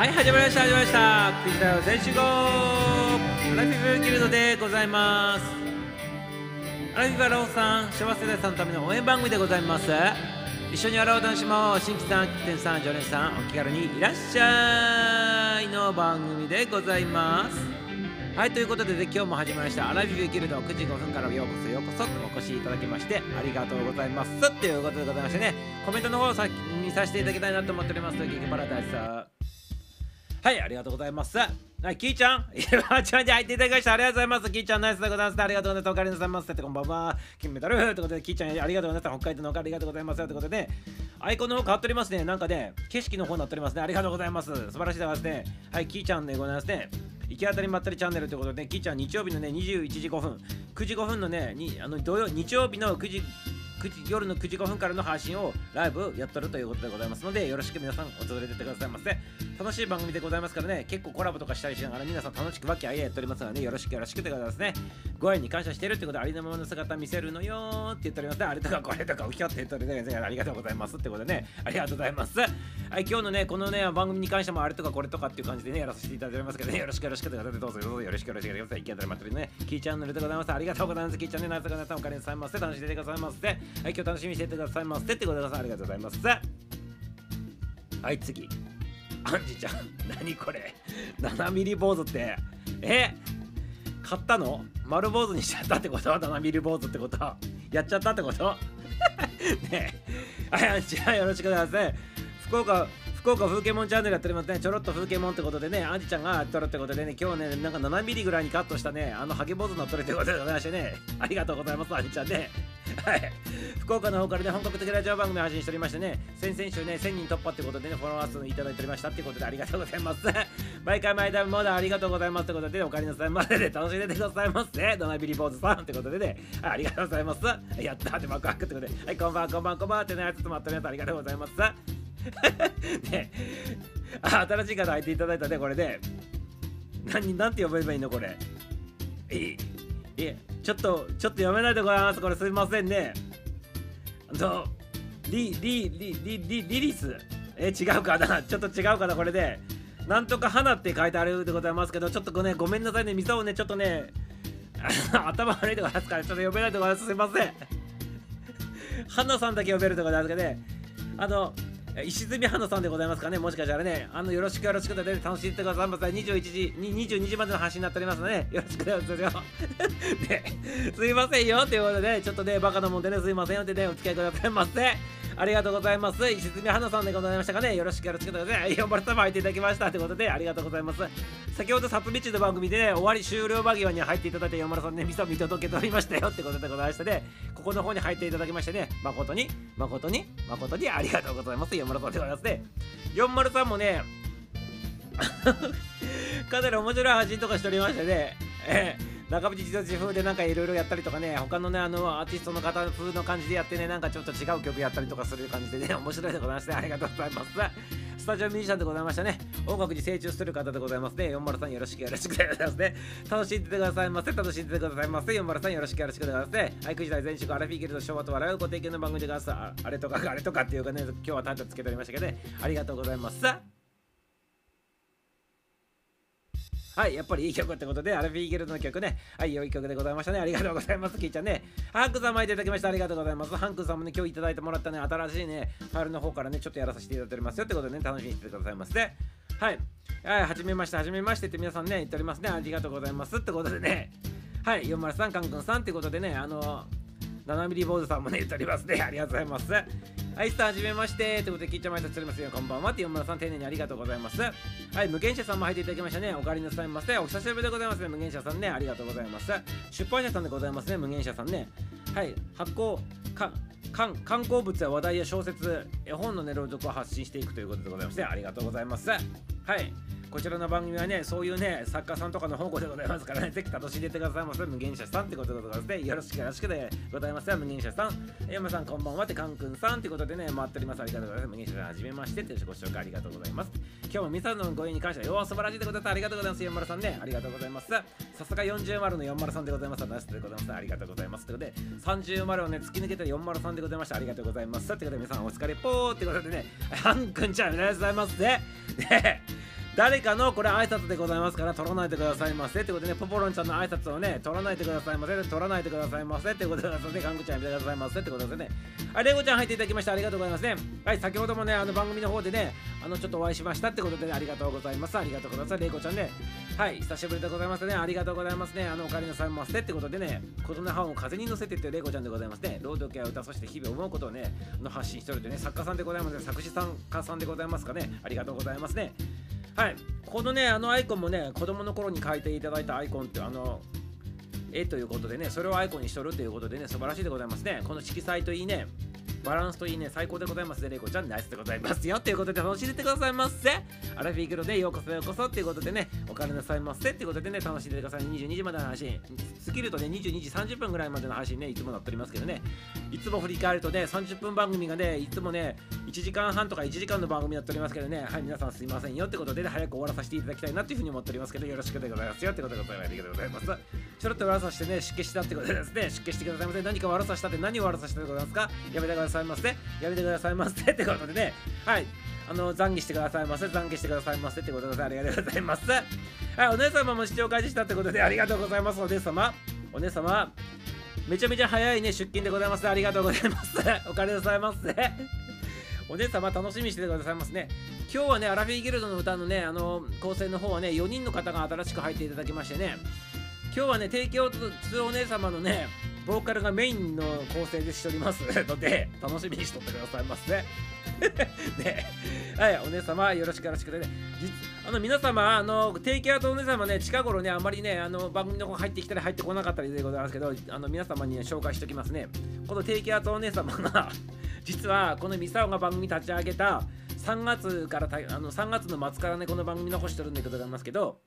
はい始まりました始まりました。クイズだよ選手号アラフィフギルドでございます。アラフィフアラオさん幸せ世代さんのための応援番組でございます。一緒にアラを楽しもう。新規さんキテンさん常連さんお気軽にいらっしゃいの番組でございます。はいということで、ね、今日も始まりました。アラフィフギルド9時5分からようこそようこそお越しいただきましてありがとうございます。ということでございましてねコメントの方を先にさせていただきたいなと思っております。とギギパラダイスはい、ありがとうございます。はい、キーちゃん、今、ちゃんに入っていただきました。ありがとうございます。キーちゃん、ナイスでございます。ありがとうございます。おかえりなさいませ。こんばんは。金メダルということで、キーちゃん、ありがとうございます。北海道のおかありがとうございます。ということで、アイコンの方変わっておりますね。なんかね、景色の方になっておりますね。ありがとうございます。素晴らしいですね。はい、キーちゃんでございますね。行き当たりまったりチャンネルということで、キーちゃん、日曜日のね、21時5分、9時5分のね、にあの土曜日曜日の9時夜の9時5分からの配信をライブやっとるということでございますのでよろしく皆さん訪れててくださいませ楽しい番組でございますからね結構コラボとかしたりしながら皆さん楽しくわけあいややっておりますのでよろしくよろしくってことですね。ご縁に感謝してるってことでありのままの姿見せるのよって言っております。ねあれとかこれとかうひょって言っております。ありがとうございます。ってことでねありがとうございます。はい今日のねこのね番組に関してもあれとかこれとかっていう感じでねやらせていただいておりますけどねよろしくよろしくってことでどうぞどうぞよろしくよろしくお願いします。行き当たりまったりねキーチャンネルでございます。ありがとうございます。キーチャンネルの皆さんお金にさいませ楽しんでくださいませはい今日楽しみにしててくださいませ。ってことでありがとうございます。はい次。アンジちゃん。何これ。7ミリ坊主って。え？買ったの？丸坊主にしちゃったってこと？7ミリ坊主ってこと？やっちゃったってこと？ねえ。はいアンジちゃんよろしくお願いします。福岡福岡風景モンチャンネルやっておりますね。ちょろっと風景モンってことでね、アンジちゃんがやっとるってことでね、今日ね、なんか7ミリぐらいにカットしたね、あのハゲ坊主のっとるってことでございましてね、ありがとうございます、アンジちゃんね。はい。福岡の方からね、本格的ラジオ番組配信しておりましてね、先々週ね、1000人突破ってことでね、フォロワー数いただいておりましたってことでありがとうございます。毎回毎回まだありがとうございますってことで、お帰りなさいまでで楽しんでてくださいませ。ドナビリ坊主さんってことでね、ありがとうございます。やったーってワクワクってことで、はい、こんばんこんばんこんばんってね、ちょっと待って皆さんありがとうございます。ねあ新しい方入っていただいたねこれで何なんて呼べばいいのこれ。ええちょっとちょっと読めないでございます。これすいませんね。あのリリリリリリリス。え違うかな。ちょっと違うかなこれでなんとか花って書いてあるでございますけどちょっとねごめんなさいね。店をねちょっとね 頭悪いでございますからちょっと読めないでございます。すいません。花さんだけ呼べるでございますけどね。あの石積花さんでございますかねもしかしたらね、あの、よろしくよろしくで楽しんでくださいませ。21時、22時までの配信になっておりますので、ね、よろしくお願いしますよ。すいませんよということで、ちょっとね、バカなもんでね、すいませんよってね、お付き合いくださいませ。ありがとうございます。石積花さんでございましたかね。よろしくよろしくお願いします。4番様入っていただきましたということで、ありがとうございます。先ほど、サツミチの番組でね、終わり終了間際に入っていただいて、4丸さんね、ミサ見届けておりましたよってことでございましてね、ここの方に入っていただきましてね、誠に、誠に、誠にありがとうございます。4丸さんでございますね。403もね、かなり面白い配信とかしておりましてね、えー中渕自動自風でなんかいろいろやったりとかね他のねあのアーティストの方風の感じでやってねなんかちょっと違う曲やったりとかする感じでね 面白いでございますねありがとうございます。スタジオミュージシャンでございましたね音楽に成長してる方でございますね。403よろしくよろしくでございますね。楽しんでてくださいませ。楽しんでてくださいませ。403よろしくよろしくでございますね。はい9時台全職アラフィーゲルト昭和と笑うご提供の番組でございます。あれとかあれとかっていうかね今日はタイトルつけておりましたけどね。ありがとうございます。はい、やっぱりいい曲ってことで、アルフィーゲルドの曲ね。はい、良い曲でございましたね。ありがとうございます。キーちゃんね。ハンクさん巻いただきました。ありがとうございます。ハンクさんもね、今日いただいてもらったね、新しいね、ファイルの方からね、ちょっとやらさせていただいておりますよってことでね、楽しみにしてくださいませ。はい。はい、はじめまして、はじめましてって皆さんね、言っておりますね。ありがとうございますってことでね。はい、403カン君さんってことでね、あの7ミリ坊主さんもね、言っておりますね。ありがとうございます。はい、スターはじめまして。ということで、キッチャマイト釣りますよ。こんばんは。って山村さん、丁寧にありがとうございます。はい、無限者さんも入っていただきましたね。おかわりなさいませ。お久しぶりでございますね。無限者さんね。ありがとうございます。出版社さんでございますね。無限者さんね。はい、発行、か、観観光物や話題や小説、絵本のネロ族を発信していくということでございまして、ありがとうございます。はい。こちらの番組はね、そういうね、作家さんとかの宝庫でございますからね、ぜひ楽しんでてくださいませ。無限者さんってことでございますね。よろしくよろしくでございます無限者さん。山さんこんばんはって、かんくんさんってことでね、回っております。ありがとうございます。皆さん、はじめましてってご紹介ありがとうございます。今日も皆さんのご縁に関しては、よう素晴らしいでございます。ありがとうございます。403ね、ありがとうございます。さすが40丸の403でございます。ナイスでございます。ありがとうございます。ということで、30丸をね、突き抜けて403でございました。ありがとうございます。ということで、皆さんお疲れぽーってことでね、はんくんちゃん、ありがとうございますね。ね誰かのこれ挨拶でございますから取らないでくださいませ。ってことでねポポロンちゃんの挨拶をね取らないでくださいませ。取らないでくださいませ。ってことでねガングちゃん見てくださいませってことでね。はいレゴちゃん入っていただきましてありがとうございますね。はい先ほどもねあの番組の方でねあのちょっとお会いしましたってことで、ね、ありがとうございます。ありがとうございます。レゴちゃんね。はい久しぶりでございますね。ありがとうございますね。あのお帰りなさいませってことでね琴音班を風に乗せてっていうレゴちゃんでございますね。朗読や歌そして日々思うことをねの発信しておるというね作家さんでございますね。作詞作家さんでございますかね。ありがとうございますね。はい。このねあのアイコンもね子供の頃に描いていただいたアイコンってあの絵ということでねそれをアイコンにしとるということでね素晴らしいでございますね。この色彩といいね。バランスといいね、最高でございますね、レイコちゃん、ナイスでございますよ。ということで楽しんでてくださいませ。アラフィーグロでようこそようこそっていうことでね、お金なさいませっていうことでね、楽しんでください。22時までの配信。スキルとね、22時30分ぐらいまでの配信ね、いつもなっておりますけどね、いつも振り返るとね、30分番組がね、いつもね、1時間半とか1時間の番組になっておりますけどね、はい、皆さんすいませんよってことで、ね、早く終わらさせていただきたいなっていうふうに思っておりますけど、よろしくでございますよってことでございます。ありがとうございます。ちょろっと悪さしてね、出家したってことですね、出家してくださいませ。何か悪さしたって何を悪さしたでございますか？やめてださいませ。やめてくださいませ ってことでね、はい、あの、懺悔してくださいませ。懺悔してくださいませってことでありがとうございます。はい、お姉様も視聴開始したってことでありがとうございます。お姉様、お姉様、めちゃめちゃ早いね、出勤でございます。ありがとうございます。お金でございます。お姉様楽しみにしててくださいますね。今日はね、アラフィーギルドの歌のね、あの、構成の方はね、4人の方が新しく入っていただきましてね、今日はね、提供するお姉様のね、ボーカルがメインの構成でしております ので、楽しみにしとってくださいませ、ね。ね、はい、お姉様、よろしくよろしくね。あの皆様、あの、テイキアとお姉様ね、近頃ね、あまりね、あの、番組の方入ってきたり入ってこなかったりでございますけど、あの、皆様に、ね、紹介しておきますね。このテイキアとお姉様が 実は、このミサオが番組立ち上げた、3月からあの3月の末からねこの番組残してるんでございますけど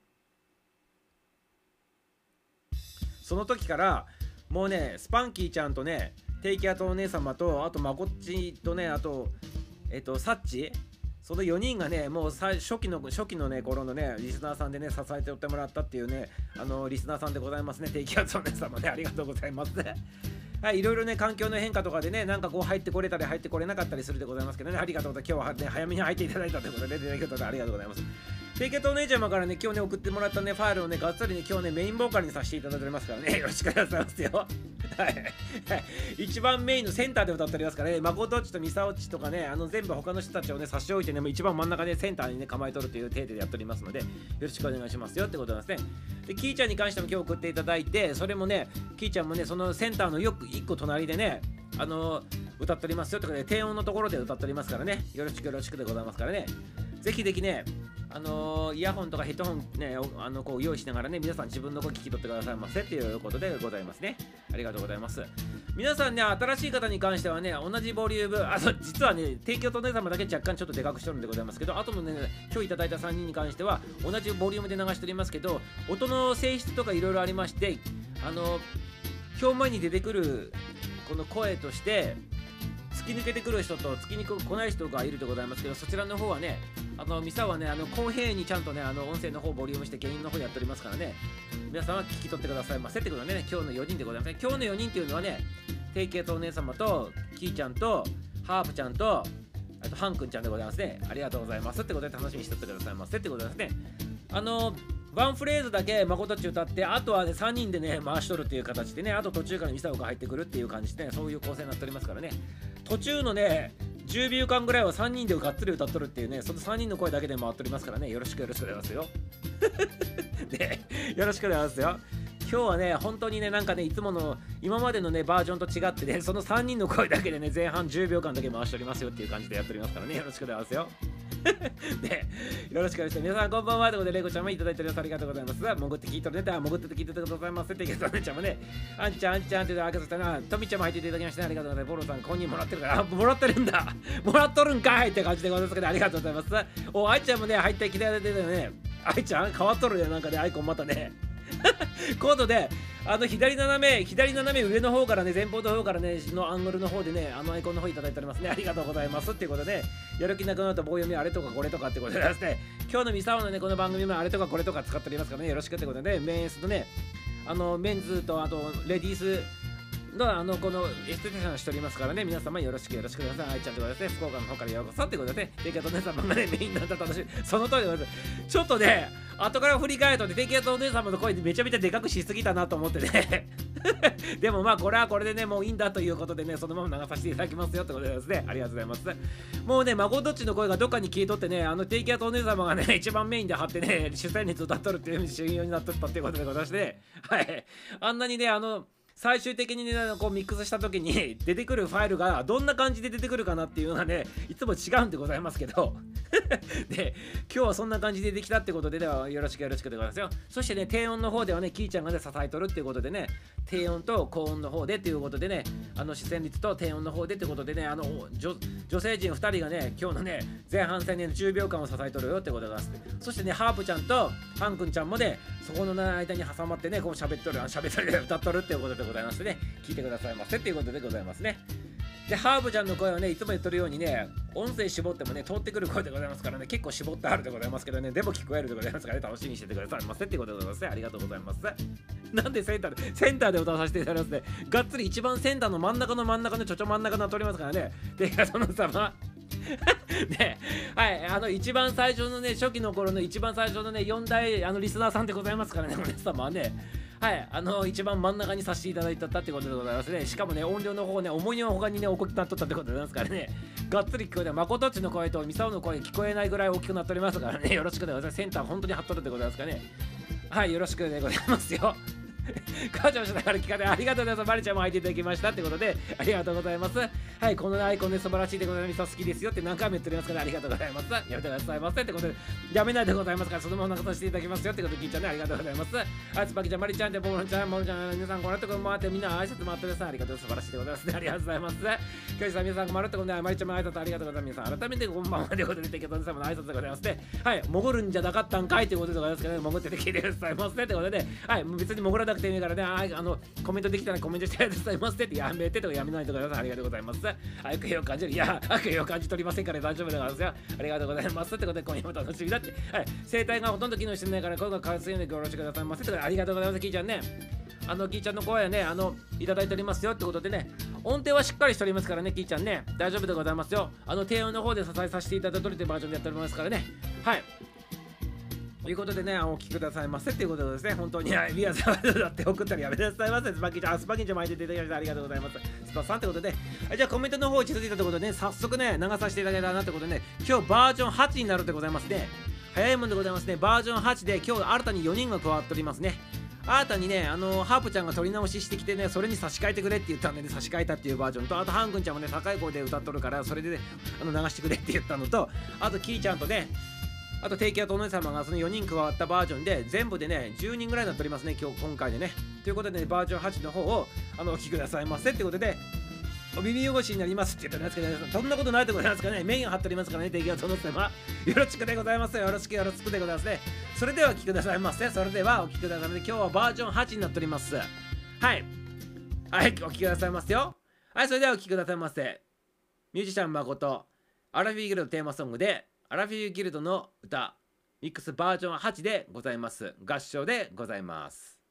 その時からもうねスパンキーちゃんとねテイキアとお姉様とあとまこっちとねあとえっとサッチその4人がねもう初期の初期のね頃のねリスナーさんでね支えておってもらったっていうねあのリスナーさんでございますねテイキアとお姉様ねありがとうございますはい、いろいろね、環境の変化とかでね、なんかこう入ってこれたり入ってこれなかったりするでございますけどね、ありがとうございます。今日はね、早めに入っていただいたということで、出てきたでありがとうございます。ペケとお姉ちゃまからね、今日ね、送ってもらったね、ファイルをね、がっつりね、今日ね、メインボーカルにさせていただいておりますからね、よろしくお願いしますよ。はい。一番メインのセンターで歌っておりますからね、まことっちとみさおちとかね、あの全部他の人たちをね、差し置いてね、もう一番真ん中でセンターにね、構えとるという体でやっておりますので、よろしくお願いしますよってことなんですね。で、キーちゃんに関しても今日送っていただいて、それもね、キーちゃんもね、そのセンターのよく一個隣でね、あの歌っておりますよとかで低音のところで歌っておりますからねよろしくよろしくでございますからねぜひぜひねあの、イヤホンとかヘッドホンね、あのこう用意しながらね、皆さん自分の声聞き取ってくださいませっていうことでございますね。ありがとうございます。皆さんね、新しい方に関してはね、同じボリューム、あと実はね、提供とお姉様だけ若干ちょっとでかくしてるんでございますけど、あともね、今日いただいた3人に関しては、同じボリュームで流しておりますけど、音の性質とかいろいろありまして、あの、表面に出てくるこの声として突き抜けてくる人と突き抜け来ない人がいるでございますけどそちらの方はねあのミサはねあの公平にちゃんとねあの音声の方ボリュームして原因の方やっておりますからね皆さんは聞き取ってください。ませってことでね。今日の4人でございますね今日の4人っていうのはね定型とお姉様とキーちゃんとハープちゃんとあとハンくんちゃんでございますね。ありがとうございますってことで楽しみにしとってください。ませってことですね。あのワンフレーズだけ誠っち歌ってあとはね3人でね回しとるっていう形でねあと途中からミサオが入ってくるっていう感じで、ね、そういう構成になっておりますからね。途中のね10秒間ぐらいは3人でがっつり歌っとるっていうねその3人の声だけで回っておりますからね。よろしく よろしくお願いしますよ。ねよろしくお願いしますよ。今日はね、本当にね、なんかね、いつもの今までのね、バージョンと違ってね、その3人の声だけでね、前半10秒間だけ回しておりますよっていう感じでやっておりますからね、よろしくお願いしますよ。で、よろしくお願いします。皆さんこんばんは。ということで、レゴちゃんもいただいております。ありがとうございます。潜って聞いとるね。潜って聞いててくださいませ。ってけど、ねちゃんもね、あんちゃん、あんちゃんってあけさせたな、とみちゃんも入っていただきまして、ありがとうございます。ボロさん、公認もらってるから、あ、もらってるんだ。もらっとるんかいって感じでございますけど、ありがとうございます。お、あいちゃんもね、入ってきていただいてね、あいちゃん、変わっとるね。なんかね、アイコンまたね。コードで、あの左斜め、左斜め上の方からね、前方の方からね、のアングルの方でね、あのアイコンの方いただいておりますね。ありがとうございます。っていうことで、やる気なくなると棒読みあれとかこれとかってことでですね、今日のミサオのね、この番組もあれとかこれとか使っておりますからね、よろしくってことで、ね、メンスとね、あのメンズとあとレディースのあのこのエステティシャンしておりますからね皆様よろしくよろしくください。愛ちゃんということでね福岡の方からようこそってことでテイキャットお姉様がねメインになった楽しいその通りでございます。ちょっとね後から振り返るとねテイキャットお姉様の声めちゃめちゃでかくしすぎたなと思ってね。でもまあこれはこれでねもういいんだということでねそのまま流させていただきますよってことですね。ありがとうございます。もうね孫どっちの声がどっかに消えとってねあの低気圧お姉様がね一番メインで張ってね主催熱歌っとるっていう信用になっとったっていうことでございまして。ねはい。あんなにねあの最終的にねこうミックスした時に 出てくるファイルがどんな感じで出てくるかなっていうのがねいつも違うんでございますけど。で今日はそんな感じでできたってことでではよろしくよろしくでございますよ。そしてね低音の方ではねキーちゃんがね支えとるっていうことでね低音と高音の方でっていうことでねあの視線率と低音の方でってことでねあの女女性陣2人がね今日のね前半戦で、ね、10秒間を支えとるよってことです。そしてねハープちゃんとハンくんちゃんもねそこの間に挟まってねこう喋っとる喋っとる歌っとるっていうことでございますね聞いてくださいませっていうことでございますねで、ハーブちゃんの声はね、いつも言ってるようにね、音声絞ってもね、通ってくる声でございますからね、結構絞ってあるでございますけどね、でも聞こえるでございますからね、楽しみにしててくださいませっていうことでございますね。ありがとうございます。なんでセンターで、センターで歌わさせていただきますね。がっつり一番センターの真ん中の真ん中のちょちょ真ん中になっておりますからね。で、その様。ね、はい、あの一番最初のね、初期の頃の一番最初のね、4大あのリスナーさんでございますからね、皆様はね。はい、あの一番真ん中にさせていただいたってことでございますね。しかもね、音量の方ね、重いのほかにね、大きくなっとったってことでございますからね、がっつり聞こえて、誠っちの声とミサオの声聞こえないぐらい大きくなっておりますからね、よろしくでございます。センター本当に張っとるでございますかね。はい、よろしくでございますよ。母ちゃんしながら聞かれありがとうございます。バリちゃんも入っていただきましたってことで、ありがとうございます。はい、このアイコンで素晴らしいでございます。好きですよって何回も言っておりますから、ありがとうございます。やめてくださいませってことで、やめないでございますから、そのまま流させていただきますよってことで聞いちゃうね、ありがとうございます。はい、つばきちゃん、バリちゃんで、ボールちゃん、モルちゃん、皆さん、このとこ回ってみんな挨拶回ってください。ありがとう、素晴らしいでございます、ね。ありがとうございます。今日さん、皆さん、まるってことで、マリちゃんも挨拶ありがとうございます。皆さん、改めてこんばんはということで、テケさんも挨拶でございますね。はい、潜るんじゃなかったんかいということでございますけど、ね、潜ってて聞いてくださいませってことで、はい、別に潜らなくていいからね、あのコメントできたらコメントしてくださいませってやめてとかやめないとかありがとうございます。悪意を感じる。いや悪意を感じ取りませんから大丈夫でございます。よありがとうございますってことで今夜も楽しみだって。はい。生態がほとんど機能してないから声が変わりすぎないでよろしくくださいませってありがとうございますキーちゃんね。あのキーちゃんの声はねあのいただいておりますよってことでね。音程はしっかりしておりますからねキーちゃんね。大丈夫でございますよ。あの低音の方で支えさせていただいてるってバージョンでやっておりますからね。はい。ということでね、お聞きくださいませっていうことですね、本当に、リアさんだって送ったらやめなさいませ。スパキンちゃん、スパキちゃん巻いていただきましてありがとうございます。スパさんってことで、じゃあコメントの方を続いたということでね、早速ね、流させていただけたらなってことでね、今日バージョン8になるでございますね。早いもんでございますね、バージョン8で今日新たに4人が加わっておりますね。新たにね、あのハープちゃんが撮り直ししてきてね、それに差し替えてくれって言ったんで、ね、差し替えたっていうバージョンと、あとハン君ちゃんもね、高い声で歌っとるから、それで、ね、あの流してくれって言ったのと、あとキーちゃんとね、あと低気圧お姉様がその4人加わったバージョンで全部でね10人ぐらいになっておりますね今日今回でねということで、ね、バージョン8の方をあのお聞きくださいませってことでお耳汚しになりますって言ったんですけど、ね、そんなことないでございますからね、メイン張っておりますからね、低気圧の様。よろしくでございますよろしくよろしくでございますね。それではお聞きくださいませ。それではお聞きくださいませ。今日はバージョン8になっております。はい。はい、お聞きくださいますよ。はい、それではお聞きくださいませ。ミュージシャン誠、アラフィーギルドテーマソングで、アラフィフギルドの歌、ミックスバージョン8でございます。合唱でございます。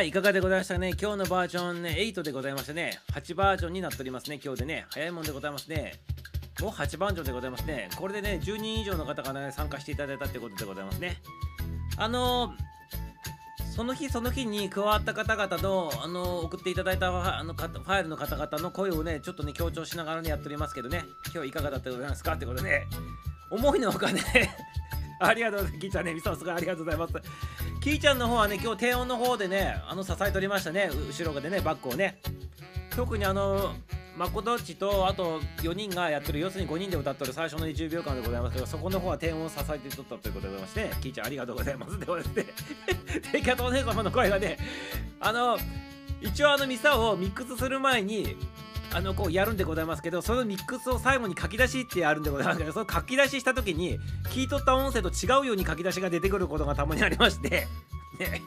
はい、いかがでございましたかね？今日のバージョンね、8でございましてね、8バージョンになっておりますね、今日でね、早いもんでございますね。もう8バージョンでございますね。これでね、10人以上の方がね、参加していただいたってことでございますね。あのーその日その日に加わった方々の、あの送っていただいたファあのファイルの方々の声をね、ちょっとね、強調しながらね、やっておりますけどね、今日いかがだったでございますか？ってことでね、思いのほかね、ありがとうございます。キーちゃんね、みそすごいありがとうございます。キーちゃんの方はね、今日低音の方でね、あの支えておりましたね、後ろがでね、バックをね。特にあの、まことっちとあと4人がやってる要するに5人で歌ってる最初の20秒間でございますけどそこの方は低音を支えてとったということでございましてキーちゃんありがとうございますでございましてテキャトお姉様の声がねあの一応あのミサをミックスする前にあのこうやるんでございますけどそのミックスを最後に書き出しってやるんでございますけど その書き出しした時に聞い取った音声と違うように書き出しが出てくることがたまにありまして ね、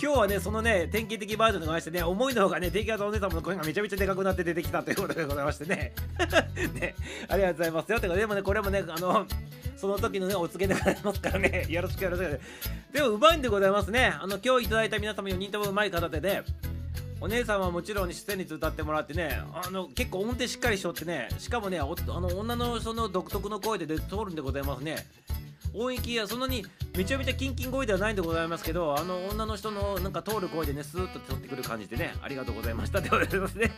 今日はねそのね典型的バージョンでございましてね思いのほかねテキャトお姉様の声がめちゃめちゃでかくなって出てきたということでございましてね。ねありがとうございますよってかでもねこれもねあのその時のねお告げでございますからねよろしくよろしく。でもうまいんでございますね。あの今日いただいた皆様4人ともうまい方でねお姉さんはもちろん出演率歌ってもらってねあの結構音程しっかりしとってねしかもねあの女の人の独特の声でで通るんでございますね。音域やそんなにめちゃめちゃキンキン声ではないんでございますけどあの女の人のなんか通る声でねスーッと通ってくる感じでねありがとうございましたってことでございますね。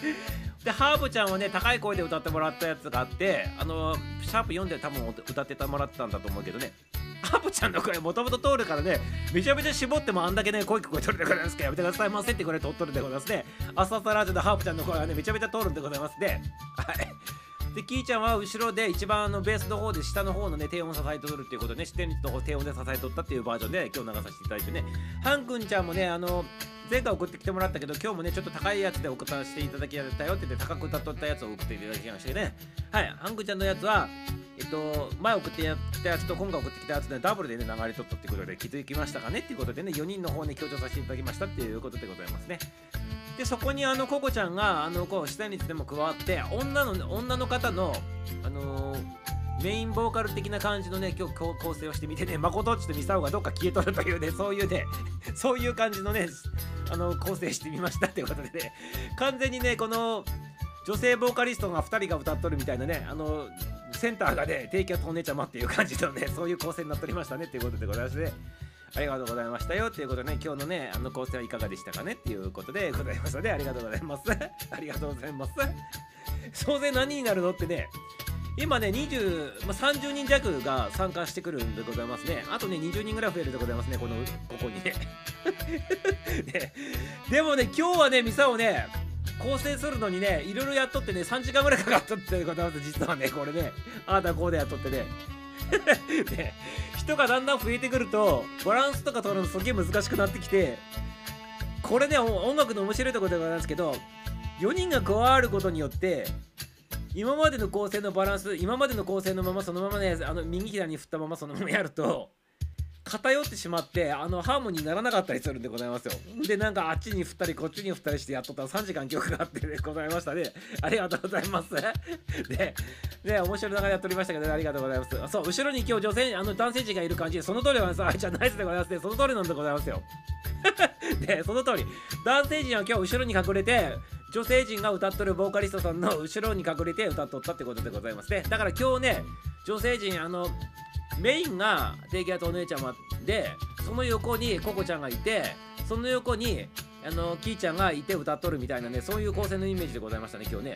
でハーブちゃんはね高い声で歌ってもらったやつがあってあのシャープ4で多分歌ってもらったんだと思うけどね。ハーブちゃんの声もともと通るからねめちゃめちゃ絞ってもあんだけね声聞こえとるでございますからやめてくださいませってこれ通っとるでございますね。朝朝ラジオでハーブちゃんの声はねめちゃめちゃ通るんでございますね。はい。でキーちゃんは後ろで一番あのベースの方で下の方のね低音を支えてとるっていうことでね視点率の方低音で支えとったっていうバージョンで今日流させていただいてね。ハンくんちゃんもねあの前回送ってきてもらったけど今日もねちょっと高いやつで送らせていただきたよって言って高く歌っとったやつを送っていただきましてね。はいハンくんちゃんのやつはえっと、前送ってきたやつと今回送ってきたやつで、ダブルでね、流れとったってことで気づきましたかね？っていうことでね、4人の方に強調させていただきましたっていうことでございますね。で、そこにあの、ココちゃんが、あの、こう、下につでも加わって、女の、女の方の、あのーメインボーカル的な感じのね、今日構成をしてみてね、誠っちとミサオがどっか消えとるというね、そういうね、そういう感じのね、あの、構成してみましたっていうことでね、完全にね、この、女性ボーカリストが2人が歌っとるみたいなね、あの、センターがね、低気圧お姉ちゃまっていう感じのね、そういう構成になっておりましたねっていうことでございますね。ありがとうございましたよっていうことでね、今日のね、あの構成はいかがでしたかねっていうことでございますので、ありがとうございます。ありがとうございます。総勢何になるのってね、今ね、20、まあ、30人弱が参加してくるんでございますね。あとね、20人ぐらい増えるでございますね、この、ここにね。ででもね、今日はね、ミサをね、構成するのにね、いろいろやっとってね、3時間ぐらいかかっとってございます、実はね、これね、ああだこうでやっとってね。で、人がだんだん増えてくると、バランスとか取るのすげえ難しくなってきて、これね、音楽の面白いところでございますけど、4人が加わることによって、今までの構成のバランス今までの構成のままそのままねあの右左に振ったままそのままやると偏ってしまってあのハーモニーにならなかったりするんでございますよ。でなんかあっちに振ったりこっちに振ったりしてやっとったら3時間曲があってでございましたね。ありがとうございます。でで面白い流れやっておりましたけど、ありがとうございます。そう後ろに今日女性あの男性陣がいる感じでその通りはさあいちゃんナイスでございますね。その通りなんでございますよ。でその通り。男性陣は今日後ろに隠れて女性陣が歌っとるボーカリストさんの後ろに隠れて歌っとったってことでございますね。だから今日ね女性陣あのメインが低気圧お姉ちゃまでその横にココちゃんがいてその横にあのキーちゃんがいて歌っとるみたいなねそういう構成のイメージでございましたね今日ね。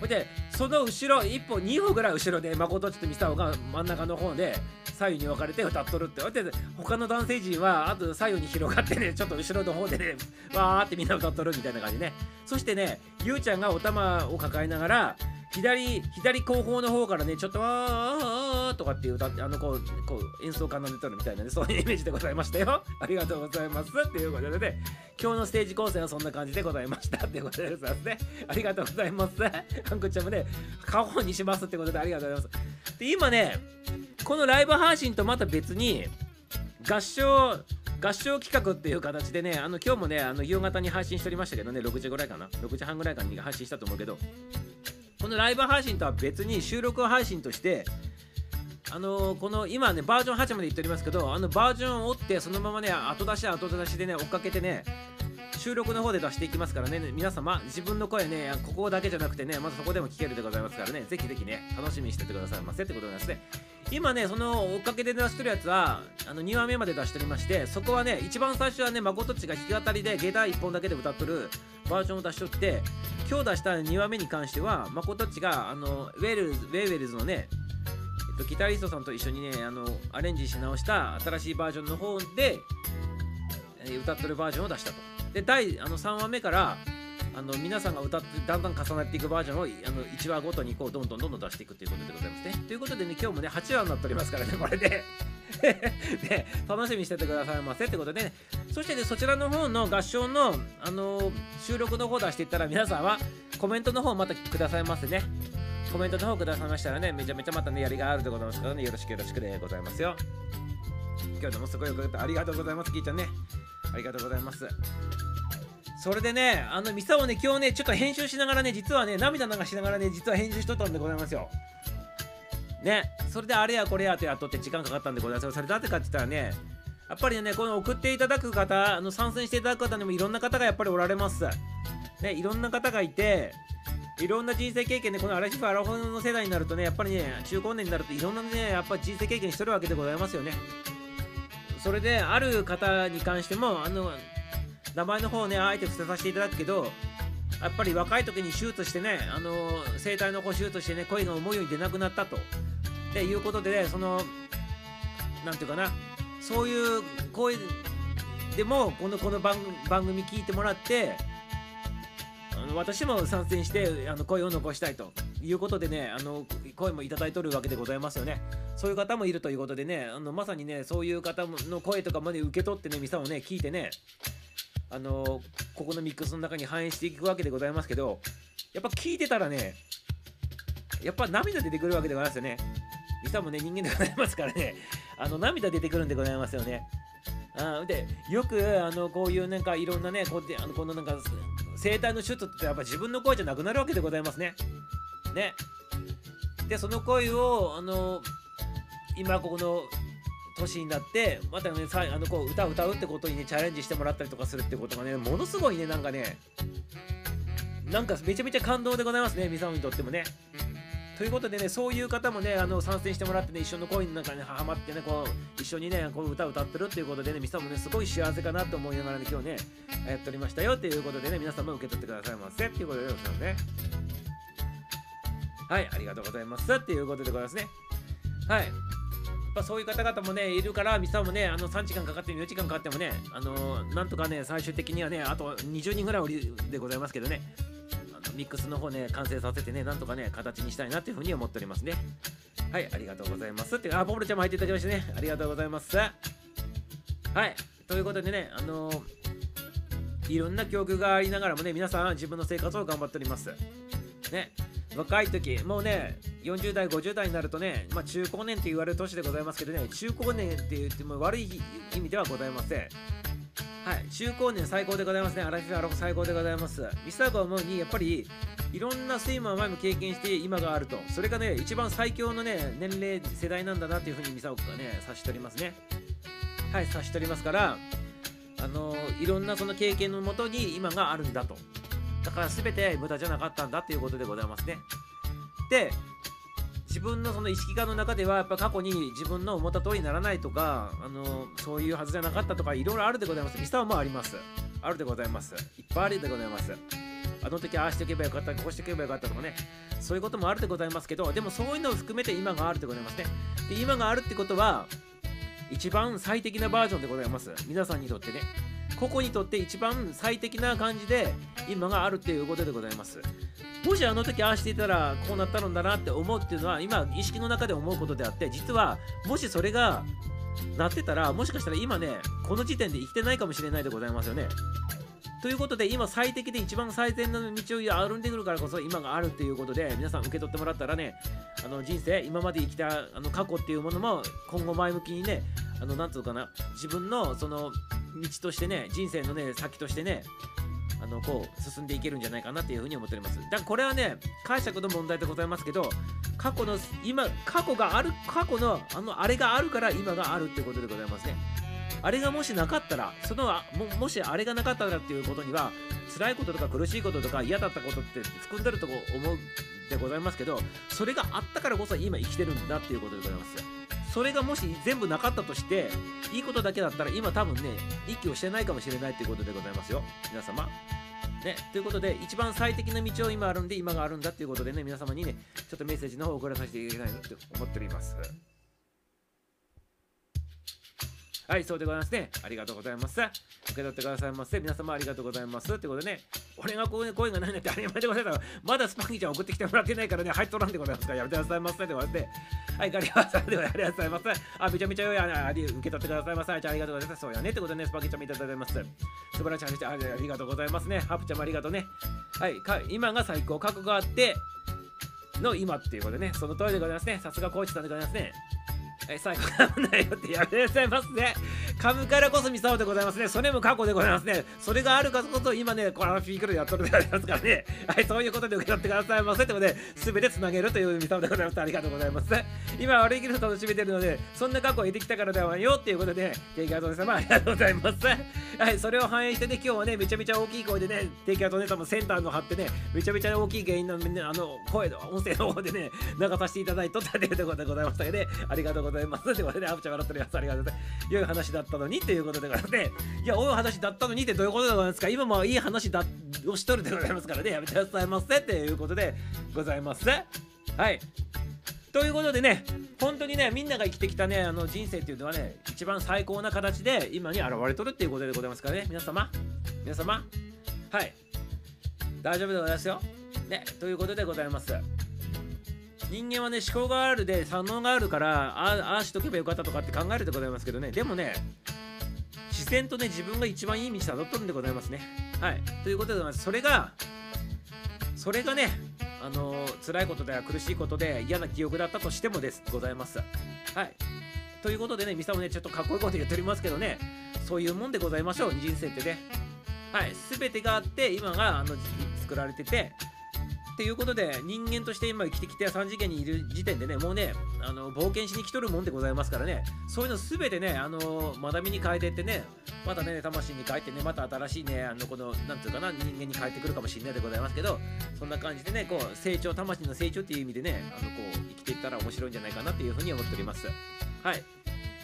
ほいでその後ろ1歩2歩ぐらい後ろで誠ちょっとミサオが真ん中の方で左右に分かれて歌っとるって。ほいで他の男性陣はあと左右に広がってねちょっと後ろの方でねわーってみんな歌っとるみたいな感じね。そしてねゆうちゃんがお玉を抱えながら左左後方の方からねちょっとわーあーあとかって歌ってあのこうこう演奏家の出とるみたいなねそういうイメージでございましたよ。ありがとうございます。っていうことでね。今日のステージ構成はそんな感じでございましたっていうことでございますね。ありがとうございます。ハンコちゃんもね過去にしますってことでありがとうございます。で今ねこのライブ配信とまた別に合唱合唱企画っていう形でねあの今日もねあの夕方に配信しておりましたけどね6時ぐらいかな。6時半ぐらいかに配信したと思うけど。このライブ配信とは別に収録配信としてあのーこの今ねバージョン8までいっておりますけどあのバージョンを追ってそのままね後出し後出しでね追っかけてね収録の方で出していきますからね。皆様自分の声ねここだけじゃなくてねまずそこでも聞けるでございますからね。ぜひぜひね楽しみにしててくださいませってことなんですね。今ねその追っかけで出してるやつはあの2話目まで出しておりましてそこはね一番最初はね誠っちが弾き語りでゲター1本だけで歌っとるバージョンを出しとって今日出した2話目に関しては誠っちがあのウェルズウェウェルズのねと、ギタリストさんと一緒にねあのアレンジし直した新しいバージョンの方で、歌ってるバージョンを出したと。で第あの3話目からあの皆さんが歌ってだんだん重なっていくバージョンをあの1話ごとにこうどんどんどんどん出していくということでございますねということでね今日もね8話になっておりますからねこれでで 楽しみにしててくださいませってことでねそしてねそちらの方の合唱の、あの収録の方出していったら皆さんはコメントの方またくださいませねコメントの方くださいましたらね、めちゃめちゃまたね、やりがあるでございますからね、よろしくよろしくでございますよ。今日でもすごいよかった。ありがとうございます、キーちゃんね。ありがとうございます。それでね、あの、ミサをね、今日ね、ちょっと編集しながらね、実はね、涙流しながらね、実は編集しとったんでございますよ。ね、それであれやこれやとやっとって時間かかったんでございます。それだってかって言ったらね、やっぱりね、この送っていただく方、あの参戦していただく方にもいろんな方がやっぱりおられます。ね、いろんな方がいて、いろんな人生経験で、このアラシフ・アラフォンの世代になるとね、やっぱりね、中高年になるといろんなね、やっぱり人生経験してるわけでございますよね。それで、ある方に関しても、あの、名前の方ね、あえて伏せさせていただくけど、やっぱり若い時に手術してね、あの、声帯のこう手術してね、声が思うように出なくなったと。でいうことで、ね、その、何ていうかな、そういう声でも、このこの番番組聞いてもらって、の私も参戦してあの声を残したいということでねあの声もいただいとるわけでございますよね。そういう方もいるということでねあのまさにねそういう方の声とかまで受け取ってねミサをね聞いてねあのここのミックスの中に反映していくわけでございますけどやっぱ聞いてたらねやっぱ涙出てくるわけでございますよね。ミサもね人間でございますからね。あの涙出てくるんでございますよね。あでよくあのこういうなんかいろんなねこうあのこのなんか声帯の手術ってやっぱ自分の声じゃなくなるわけでございますね。ね。でその声をあの今ここの年になってまたねさあのこう歌を歌うってことにねチャレンジしてもらったりとかするってことがねものすごいねなんかねなんかめちゃめちゃ感動でございますねミサオにとってもね。ということでねそういう方もねあの参戦してもらってね一緒の恋の中にハマってねこう一緒にねこう歌を歌ってるっていうことでねミサオもねすごい幸せかなと思いながらね今日ねやっておりましたよっていうことでね皆さんも受け取ってくださいませっていうことでございますね。はいありがとうございますっていうことでございますね。はい。やっぱそういう方々もねいるからミサもねあの3時間かかっても4時間かかってもねあのなんとかね最終的にはねあと20人ぐらいおりでございますけどね。ミックスの方ね完成させてねなんとかね形にしたいなっていうふうに思っておりますね。はいありがとうございます。ってあボブルちゃんも入っていただきましてね。ありがとうございます。はいということでねあのいろんな境遇がありながらもね皆さん自分の生活を頑張っております。ね若い時もうね40代50代になるとね、まあ、中高年って言われる年でございますけどね中高年って言っても悪い意味ではございません。はい。中高年最高でございますね。アラフィフアラフ最高でございます。ミスターが思うにやっぱりいろんなスイマー前も経験して今があると。それがね一番最強のね年齢世代なんだなっていうふうにミサオがね察しておりますね。はい察しておりますからあのいろんなその経験のもとに今があるんだと。だから全て無駄じゃなかったんだっていうことでございますね。で自分のその意識化の中ではやっぱ過去に自分の思った通りにならないとかあのそういうはずじゃなかったとかいろいろあるでございます。ミサオもあります。あるでございます。いっぱいあるでございます。あの時ああしておけばよかったこうしておけばよかったとかね。そういうこともあるでございますけどでもそういうのを含めて今があるでございますね。で今があるってことは一番最適なバージョンでございます。皆さんにとってね。個々にとって一番最適な感じで今があるっていうことでございます。もしあの時ああしていたらこうなったのだなって思うっていうのは今意識の中で思うことであって実はもしそれがなってたらもしかしたら今ねこの時点で生きてないかもしれないでございますよね。ということで今最適で一番最善の道を歩んでくるからこそ今があるっていうことで皆さん受け取ってもらったらねあの人生今まで生きたあの過去っていうものも今後前向きにねあのなんつうかな自分のその道としてね人生のね先としてねあのこう進んでいけるんじゃないかなっていうふうに思っております。だからこれはね解釈の問題でございますけど過去の今過去がある過去のあのあれがあるから今があるってことでございますね。あれがもしなかったらそのももしあれがなかったらっていうことには辛いこととか苦しいこととか嫌だったことって含んでると思うでございますけどそれがあったからこそ今生きてるんだっていうことでございますよ。それがもし全部なかったとしていいことだけだったら今多分ね息をしてないかもしれないっていうことでございますよ。皆様。ね、ということで一番最適な道を今あるんで今があるんだっていうことでね皆様にねちょっとメッセージの方を送らさせていただきたいなと思っております。はい、そうでございますね。ありがとうございます。受け取ってくださいませ。皆様ありがとうございます。ってことでね、俺がこういう声がないなんて当たり前でございますまだスパンキーちゃん送ってきてもらってないからね、入っとらんでございますから、やめてくださいませ。ってことで、はい、ガリバーさんでございます。ありがとうございます。あ、めちゃめちゃ良いあり受け取ってくださいませ。じゃあありがとうございます。そうやね。ってことでね、スパンキーちゃんもいただいてます。素晴らしい話あありがとうございますね。ハプちゃんもありがとうね。はい、か今が最高、過去があって、の今っていうことでね、その通りでございますね。さすがコーチさんでございますね。はい、最後噛むなよってやめてくださいますね。噛むからこそミサオでございますね。それも過去でございますね。それがあるからこそ今ね、このフィークルでやっとるでございますからね。はい、そういうことで受け取ってくださいませってことで、すべてつなげるというミサオでございます。ありがとうございます。今は歩きるの楽しめてるので、そんな過去を得てきたからではよっていうことで、テイクアウト様ありがとうございます。はい、それを反映してね、今日はね、めちゃめちゃ大きい声でね、テイクアウトネタもセンターの貼ってね、めちゃめちゃ大きい原因の、ね、あの声の音声の方でね、流させていただいとったということでございましたので、ありがとうございます。ということで、アプちゃん笑っております。ありがとうございます。良い話だったのにということでございますね。いや、良い話だったのにってどういうことでございますか？今もいい話だをしとるでございますか？らね、やめてくださいませっていうことでございます。はい。ということでね、本当にね、みんなが生きてきたね、あの人生っていうのはね、一番最高な形で今に現れとるっていうことでございますからね、皆様、皆様、はい、大丈夫でございますよ。ね、ということでございます。人間はね、思考があるで、才能があるから、ああしとけばよかったとかって考えるでございますけどね、でもね、自然とね、自分が一番いい道たどっとるんでございますね。はい、ということでございます。それが、それがね、ああの辛いことでは苦しいことで嫌な記憶だったとしてもです。ございます。はい。ということでねミサもねちょっとかっこいいこと言っておりますけどね。そういうもんでございましょう。人生ってね。はい。全てがあって今があの作られててっていうことで人間として今生きてきて3次元にいる時点でねもうねあの冒険しに来とるもんでございますからね。そういうの全てねあの学びに変えてってねまたね魂に変えてねまた新しいねあのこのなんていうかな人間に変えてくるかもしれないでございますけどそんな感じでねこう成長魂の成長っていう意味でねあのこう生きていったら面白いんじゃないかなっていうふうに思っております。はい。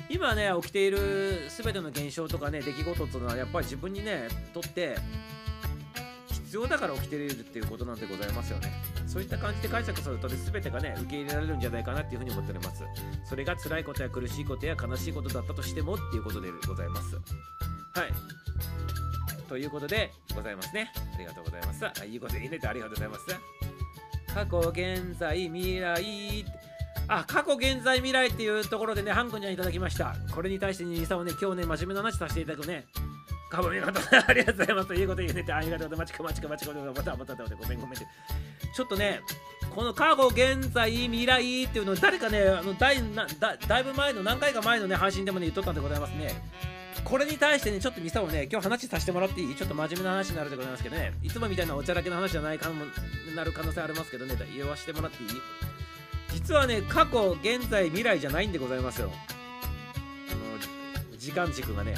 今ね起きている全ての現象とかね出来事っていうのはやっぱり自分にねとって必要だから起きているっていうことなんでございますよね。そういった感じで解釈するとね全てがね受け入れられるんじゃないかなっていうふうに思っております。それが辛いことや苦しいことや悲しいことだったとしてもっていうことでございます。はい。ということでございますね。ありがとうございます。あいいこと言いねてありがとうございます。過去現在未来あ過去現在未来っていうところでねハン君ちゃんいただきました。これに対して兄さんはね今日ね真面目な話させていただくね。かぶり方ありがとうございます。ということ言うねてありがとうございます。まちくまちくまちくまたまたまたごめんごめんちょっとねこの過去現在未来っていうのを誰かねあのだいなだだいぶ前の何回か前のね配信でもね言っとったんでございますねこれに対してねちょっとミサをね今日話させてもらっていいちょっと真面目な話になるでございますけどねいつもみたいなおちゃらけの話じゃないかもなる可能性ありますけどね言わせてもらっていい実はね過去現在未来じゃないんでございますよあの時間軸がね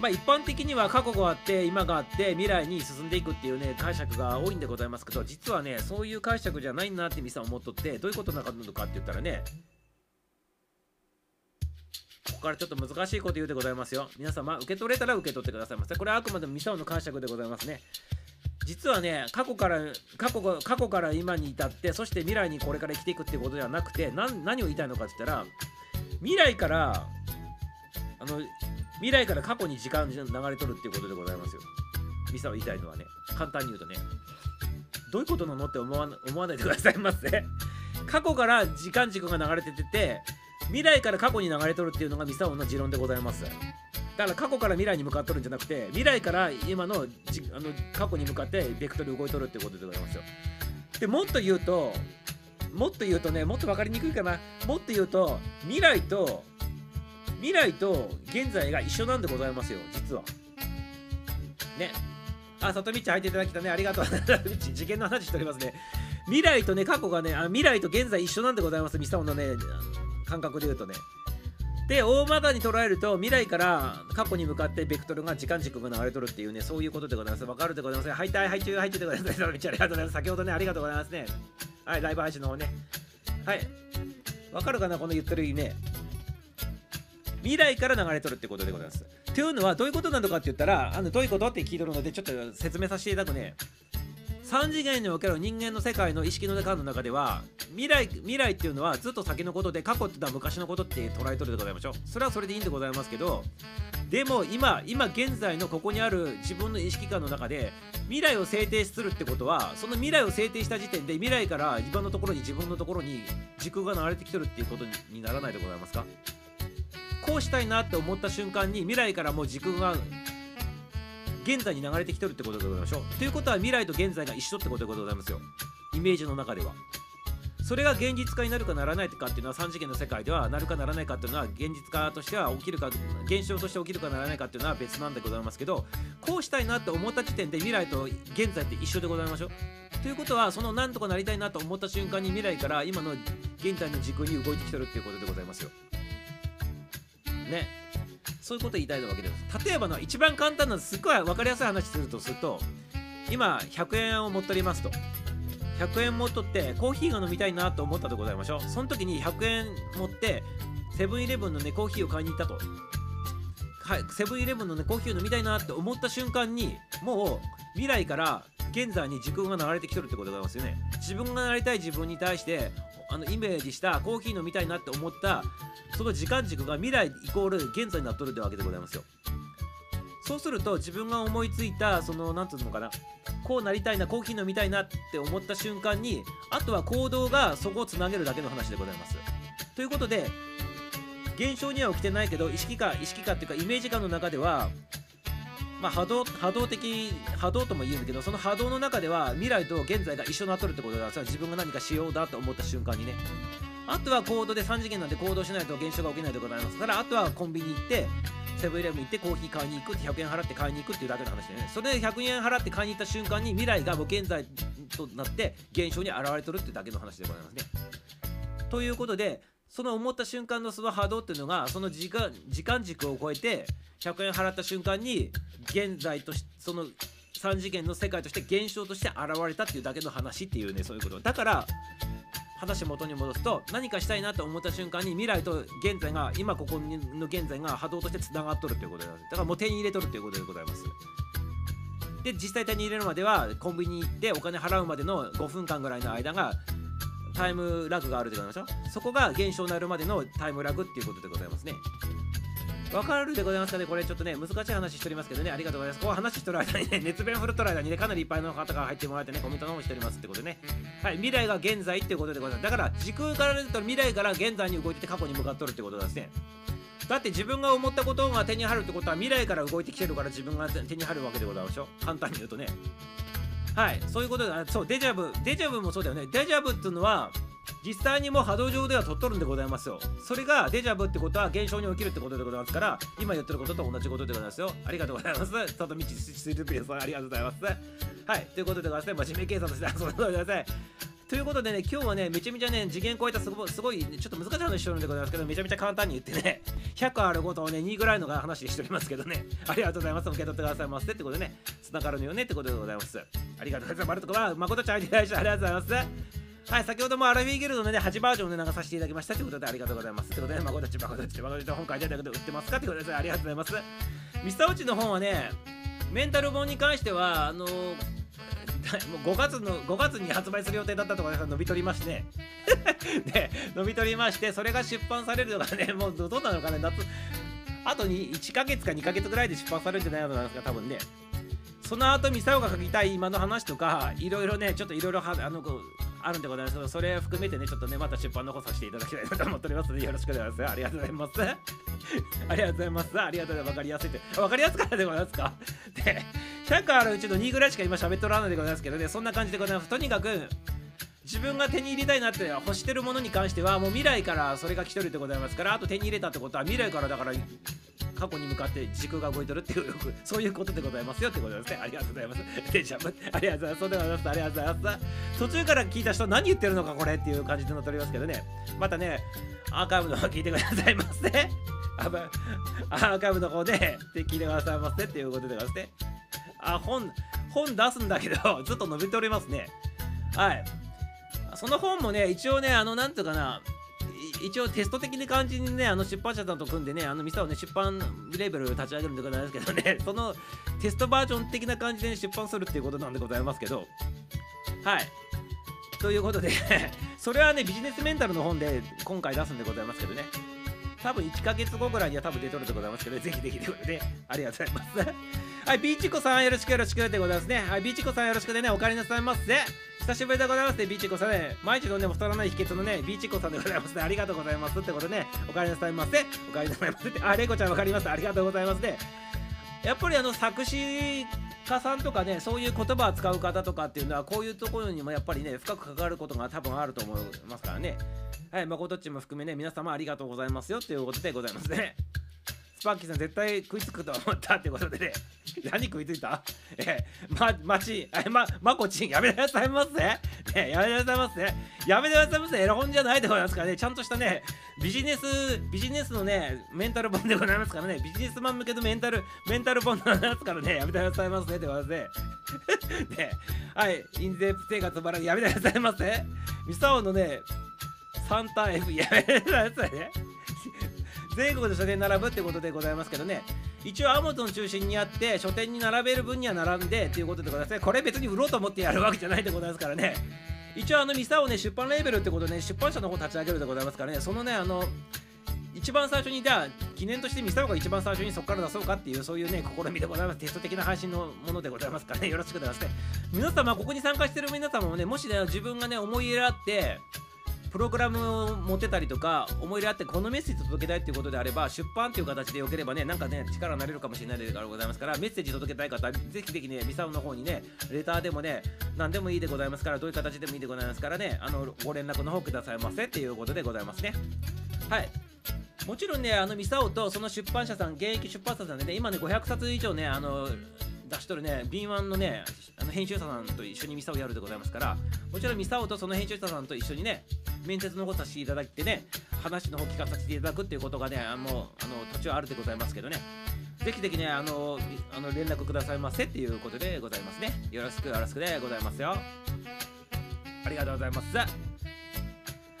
まあ一般的には過去があって今があって未来に進んでいくっていうね解釈が多いんでございますけど実はねそういう解釈じゃないなってミサは思っとってどういうことなのかって言ったらねここからちょっと難しいこと言うでございますよ。皆様受け取れたら受け取ってくださいませ。これはあくまでもミサオの解釈でございますね。実はね過去から過去過去から今に至ってそして未来にこれから生きていくってことではなくて何を言いたいのかって言ったら未来からあの未来から過去に時間流れとるっていうことでございますよ。ミサは言いたいのはね簡単に言うとね。どういうことなのって思わ思わないでくださいませ 過去から時間軸が流れててて未来から過去に流れとるっていうのがミサオの持論でございます。だから過去から未来に向かっとるんじゃなくて未来から今のじあの過去に向かってベクトル動いとるってことでございますよ。でもっと言うともっと言うとねもっと分かりにくいかな。もっと言うと未来と未来と現在が一緒なんでございますよ実は。ね。あ里道入っていただきたね。ありがとう。次元の話しておりますね。未来とね過去がねあ未来と現在一緒なんでございます。ミサオのね感覚で言うとね。で大まかに捉えると未来から過去に向かってベクトルが時間軸が流れとるっていうねそういうことでございます。わかるでございますはいたいはい中はい中でございます。ありがとうございます。先ほどねありがとうございますね。はいライブ配信の方ね。はい。わかるかなこの言ってる意味ね。未来から流れとるってことでございます。というのはどういうことなのかって言ったらあのどういうことって聞いてるのでちょっと説明させていただくね。3次元における人間の世界の意識の中の中では未来未来っていうのはずっと先のことで過去っていうのは昔のことって捉えとるでございましょう。それはそれでいいんでございますけどでも今今現在のここにある自分の意識観の中で未来を制定するってことはその未来を制定した時点で未来から自分のところに自分のところに時空が流れてきてるっていうことにならないでございますか？こうしたいなって思った瞬間に未来からもう時空が現在に流れてきてるってことでございましょう。ということは未来と現在が一緒ってことでございますよ。イメージの中ではそれが現実化になるかならないかっていうのは3次元の世界ではなるかならないかっていうのは現実化としては起きるか現象として起きるかならないかっていうのは別なんでございますけどこうしたいなって思った時点で未来と現在って一緒でございましょうということはそのなんとかなりたいなと思った瞬間に未来から今の現在の時空に動いてきてるっていうことでございますよ。ね。そういうこと言いたいわけです。例えばの一番簡単なすっごい分かりやすい話するとすると今100円を持っておりますと。100円持っとってコーヒーが飲みたいなと思ったでございましょう。その時に100円持ってセブンイレブンのねコーヒーを買いに行ったと。はいセブンイレブンのねコーヒーを飲みたいなって思った瞬間にもう未来から現在に時空が流れてきてるってことでございますよね。自分がなりたい自分に対してあのイメージしたコーヒー飲みたいなって思ったその時間軸が未来イコール現在になっとるってわけでございますよ。そうすると自分が思いついたその何ていうのかなこうなりたいなコーヒー飲みたいなって思った瞬間にあとは行動がそこをつなげるだけの話でございます。ということで現象には起きてないけど意識化意識化っていうかイメージ化の中ではまあ、波動波動的波動とも言うんだけどその波動の中では未来と現在が一緒になっとるってことだ。から自分が何かしようだと思った瞬間にね。あとは行動で3次元なんで行動しないと現象が起きないでございます。からあとはコンビニ行ってセブンイレブン行ってコーヒー買いに行くって100円払って買いに行くっていうだけの話でね。それで100円払って買いに行った瞬間に未来がもう現在となって現象に現れとるってだけの話でございますね。ということでその思った瞬間のその波動っていうのがその時間時間軸を超えて100円払った瞬間に現在としその3次元の世界として現象として現れたっていうだけの話っていうねそういうこと。だから話元に戻すと何かしたいなと思った瞬間に未来と現在が今ここの現在が波動としてつながっとるということでだからもう手に入れとるということでございます。で実際手に入れるまではコンビニに行ってお金払うまでの5分間ぐらいの間がタイムラグがあるでございましょそこが現象になるまでのタイムラグっていうことでございますね。わかるでございますかね？これちょっとね難しい話しておりますけどね。ありがとうございます。こう話してる間にね熱弁振るっとる間にねかなりいっぱいの方が入ってもらってねコメントの方しておりますってことでね。はい未来が現在っていうことでございます。だから時空から言うと未来から現在に動いてて過去に向かっとるってことですね。だって自分が思ったことが手に入るってことは未来から動いてきてるから自分が手に入るわけでございましょ簡単に言うとね。はいそういうことでそうデジャブデジャブもそうだよね。デジャブっていうのは実際にもう波動上では取っとるんでございますよ。それがデジャブってことは現象に起きるってことでございますから今言ってることと同じことでございますよ。ありがとうございます。里道するピエさんありがとうございます。はいということでございますね真面目計算として遊んでくださいということでね、今日はね、めちゃめちゃね、次元超えたすごすごい、ね、ちょっと難しい話してるんでございますけど、めちゃめちゃ簡単に言ってね、100あることをね、2ぐらいのが話しておりますけどね、ありがとうございます。受け取ってくださいませってことでね、繋がるのよねってことでございます。ありがとうございます。マルトコは、誠ちゃんありがとうございます。はい、先ほどもアラフィーギルドのね、8バージョンで流させていただきましたということでありがとうございます。ということで、まことち、まことち、まことち、本会出たけど売ってますかということで。ありがとうございます。ミスターウチの本はね、メンタル本に関しては、あのー もう5月の5月に発売する予定だったところが伸び取りまして。で 伸び取りましてそれが出版されるのがね もうどうなのかね夏。あとに1ヶ月か2ヶ月ぐらいで出版されるんじゃないのかな多分ね。その後ミサオが書きたい今の話とかいろいろねちょっといろいろあのあるんでございますけどそれ含めてねちょっとねまた出版の方させていただきたいなと思っておりますのでよろしくお願いします。ありがとうございます。ありがとうございます。ありがとうございます。分かりやすいって分かりやすかったでござい。ますかで100あるうちの2ぐらい。しか今喋っとらない。でござい。ますけどねそんな感じでござい。ますとにかく自分が手に入れたいなって欲してるものに関してはもう未来からそれが来てるでございますからあと手に入れたってことは未来からだから過去に向かって時空が動いてるっていうそういうことでございますよってことですね。ありがとうございます。デジャブ。ありがとうございます。そうございますありがとうございます。途中から聞いた人何言ってるのかこれっていう感じで載っておりますけどね。またねアーカイブの方聞いてくださいませ。アーカイブの方で聞いてくださいませっていうことでございますね。あ本本出すんだけどずっと伸びておりますね。はい。その本もね一応ねあのなんていうかな一応テスト的な感じにねあの出版社さんと組んでねあの店をね出版レーベル立ち上げるんでございますけどね そのテストバージョン的な感じで、ね、出版するっていうことなんでございますけどはい。ということで それはねビジネスメンタルの本で今回出すんでございますけどね。多分1ヶ月後ぐらいには多分出とるでございますけど、ぜひぜひということで、ありがとうございます。はい、ビーチコさんよろしくよろしくでございますね。はい、ビーチコさんよろしくでね、お帰りなさいませ。久しぶりでございますね、ビーチコさんね。毎日飲んでも太らない秘訣のね、ビーチコさんでございますね。ありがとうございます。ってことね、お帰りなさいませ。お帰りなさいませって。あ、レイコちゃんわかります。ありがとうございますね。やっぱりあの作詞家さんとかねそういう言葉を使う方とかっていうのはこういうところにもやっぱりね深く関わることが多分あると思いますからね。はいまことっちも含めね皆様ありがとうございますよっていうことでございますね。スパーキーさん絶対食いつくと思ったってことでね 何食いついた？えま、まち、え、ま、まこちん、やめてくださいませ。ね、やめてくださいませ。やめてくださいませ。エロ本じゃないでございますからね、ちゃんとしたね、ビジネス、ビジネスのね、メンタル本でございますからね、ビジネスマン向けのメンタル、メンタル本のやつからね、やめてくださいませ。ってことで、ね、はい、印税生活ばらやめてくださいませ。ミサオのね、サンタ F、やめてくださいね。全国で書店並ぶってことでございますけどね。一応アマゾン中心にあって書店に並べる分には並んでっていうことでございますね。これ別に売ろうと思ってやるわけじゃないでございますからね。一応あのミサをね出版レーベルってこと、ね、出版社の方立ち上げるでございますからね。そのねあの一番最初にじゃあ記念としてミサオが一番最初にそこから出そうかっていうそういうね試みでございます。テスト的な配信のものでございますからね。よろしくございしますね。皆様ここに参加してる皆様もねもしね自分がね思い入れあってプログラムを持ってたりとか思い入れあってこのメッセージ届けたいっていうことであれば出版っていう形でよければねなんかね力になれるかもしれないでございますからメッセージ届けたい方ぜひぜひねミサオの方にねレターでもね何でもいいでございますからどういう形でもいいでございますからねあのご連絡の方くださいませっていうことでございますね。はい。もちろんねあのミサオとその出版社さん現役出版社さんでね今ね500冊以上ねあの出しとるね敏腕のねあの編集者さんと一緒にミサオやるでございますからもちろんミサオとその編集者さんと一緒にね面接のことさせていただいてね話の方聞かさせていただくっていうことがねもうあの途中あるでございますけどね。ぜひぜひねあのあの連絡くださいませっていうことでございますね。よろしくよろしくでございますよ。ありがとうございます。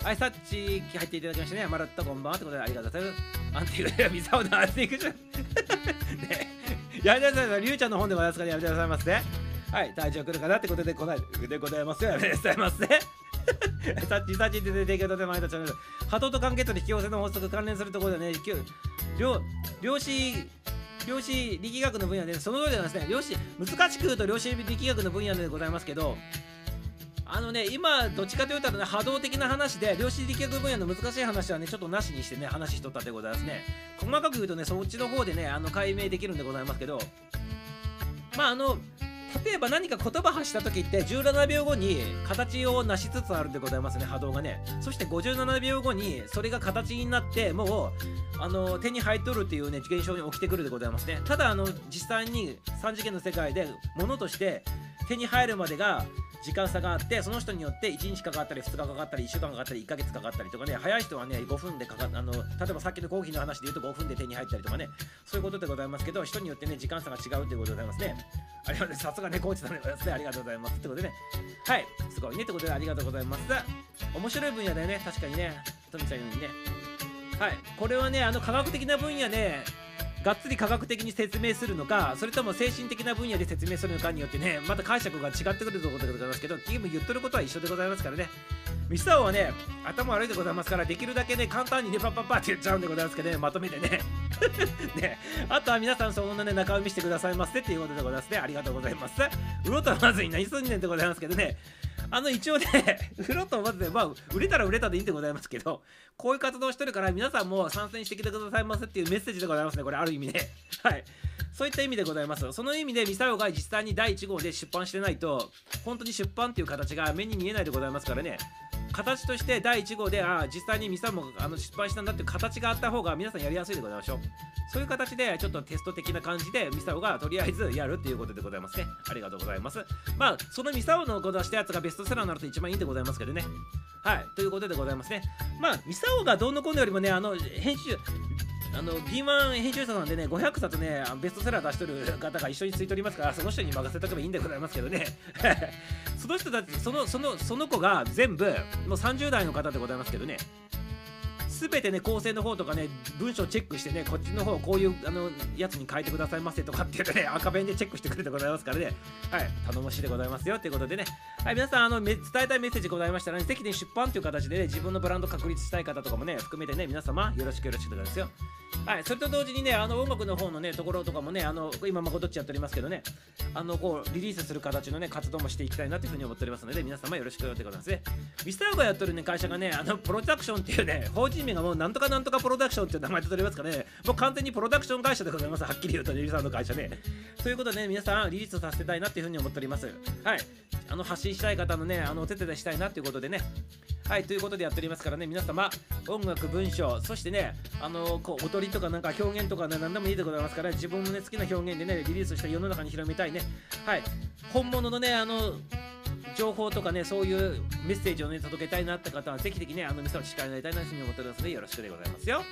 はい、さっち入っていただきましてね、まるっとこんばんはってことでありがとうございます。アンティークでミサオのアンティークじゃん。ね、やめてください、りゅうちゃんの本でございますからやめてくださいませ、ね。はい、体調来るかなってことでこないでございますよ。やめてくださいませ。さっちさっちって提供で前田チャンネル。波動と関係と引き寄せの法則関連するところでね、量量子量子力学の分野で、その通りなんですね。量子、難しく言うと量子力学の分野でございますけど、あのね、今、どっちかというとね、波動的な話で、量子力学分野の難しい話はね、ちょっとなしにしてね、話しとったでございますね。細かく言うとね、そっちの方でね、あの解明できるんでございますけど、まあ、あの、例えば何か言葉発した時って17秒後に形を成しつつあるんでございますね。波動がね。そして57秒後にそれが形になってもうあの手に入っとるっていうね現象に起きてくるでございますね。ただあの実際に3次元の世界で物として手に入るまでが時間差があってその人によって1日かかったり2日かかったり1週間かかったり1ヶ月かかったりとかね早い人はね5分でかかあの例えばさっきのコーヒーの話で言うと5分で手に入ったりとかね。そういうことでございますけど人によってね時間差が違うということでございますね。ありがとうございますねコーチさんでございますねありがとうございます。ってことでね。はい。すごいね。ってことでありがとうございます。面白い分野だよね。確かにね。トミちゃんようにね。はい。これはねあの科学的な分野でがっつり科学的に説明するのかそれとも精神的な分野で説明するのかによってねまた解釈が違ってくるということでございますけどゲーム言っとることは一緒でございますからね。ミスターはね頭悪いでございますからできるだけね簡単にねパッパッパって言っちゃうんでございますけどねまとめてね。ね。あとは皆さんそんなね中身見してくださいませっていうことでございますね。ありがとうございます。うろとはまずに何すんねんでございますけどね。あの一応ね、フロットまずね、まあ、売れたら売れたでいいんでございますけど、こういう活動をしてるから、皆さんも参戦してきてくださいませっていうメッセージでございますね、これ、ある意味ね。はい。そういった意味でございます。その意味で、ミサオが実際に第1号で出版してないと、本当に出版っていう形が目に見えないでございますからね。形として第1号で、あ、実際にミサもあの失敗したんだっていう形があった方が皆さんやりやすいでございましょう。そういう形で、ちょっとテスト的な感じで、ミサオがとりあえずやるっていうことでございますね。ありがとうございます。まあ、そのミサオのことしたやつがベストセラーになると一番いいんでございますけどね。はい、ということでございますね。まあ、ミサオがどうのこうのよりもね、あの、編集、あの、ピーマン編集者さんでね、500冊ね、ベストセラー出しとる方が一緒についておりますから、その人に任せとけばいいんでございますけどね。その人たち、その、その、その子が全部、もう30代の方でございますけどね、すべてね、構成の方とかね、文章チェックしてね、こっちの方、こういうあのやつに変えてくださいませとかって言うとね、赤ペンでチェックしてくれてございますからね、はい、頼もしいでございますよということでね、はい、皆さん、あの伝えたいメッセージございましたらね、ぜひね、出版という形でね、自分のブランド確立したい方とかもね、含めてね、皆様、よろしくよろしくですよ。はい、それと同時にね、あの音楽の方のね、ところとかもね、あの今、まこどっちやっておりますけどね、あのこうリリースする形のね、活動もしていきたいなというふうに思っておりますので、皆様よろしくでございますね。ミスターがやってるね、会社がね、あのプロダクションっていうね、法人名がもうなんとかなんとかプロダクションっていう名前で取りますかね、もう完全にプロダクション会社でございます、はっきり言うと、リリさんの会社ね。ということでね、皆さん、リリースさせたいなっていうふうに思っております。はい。あの発信したい方のね、あのお手伝いしたいなということでね。はい、ということでやっておりますからね、皆様、音楽、文章、そしてね、あのこう踊りとかなんか表現とかね、何でもいいでございますから、自分のね、好きな表現でね、リリースして世の中に広めたいね。はい、本物のね、あの、情報とかね、そういうメッセージをね、届けたいなって方は、ぜひぜひね、あの、ミサの力になりたいなというふうに思っておりますので、よろしくでございますよ。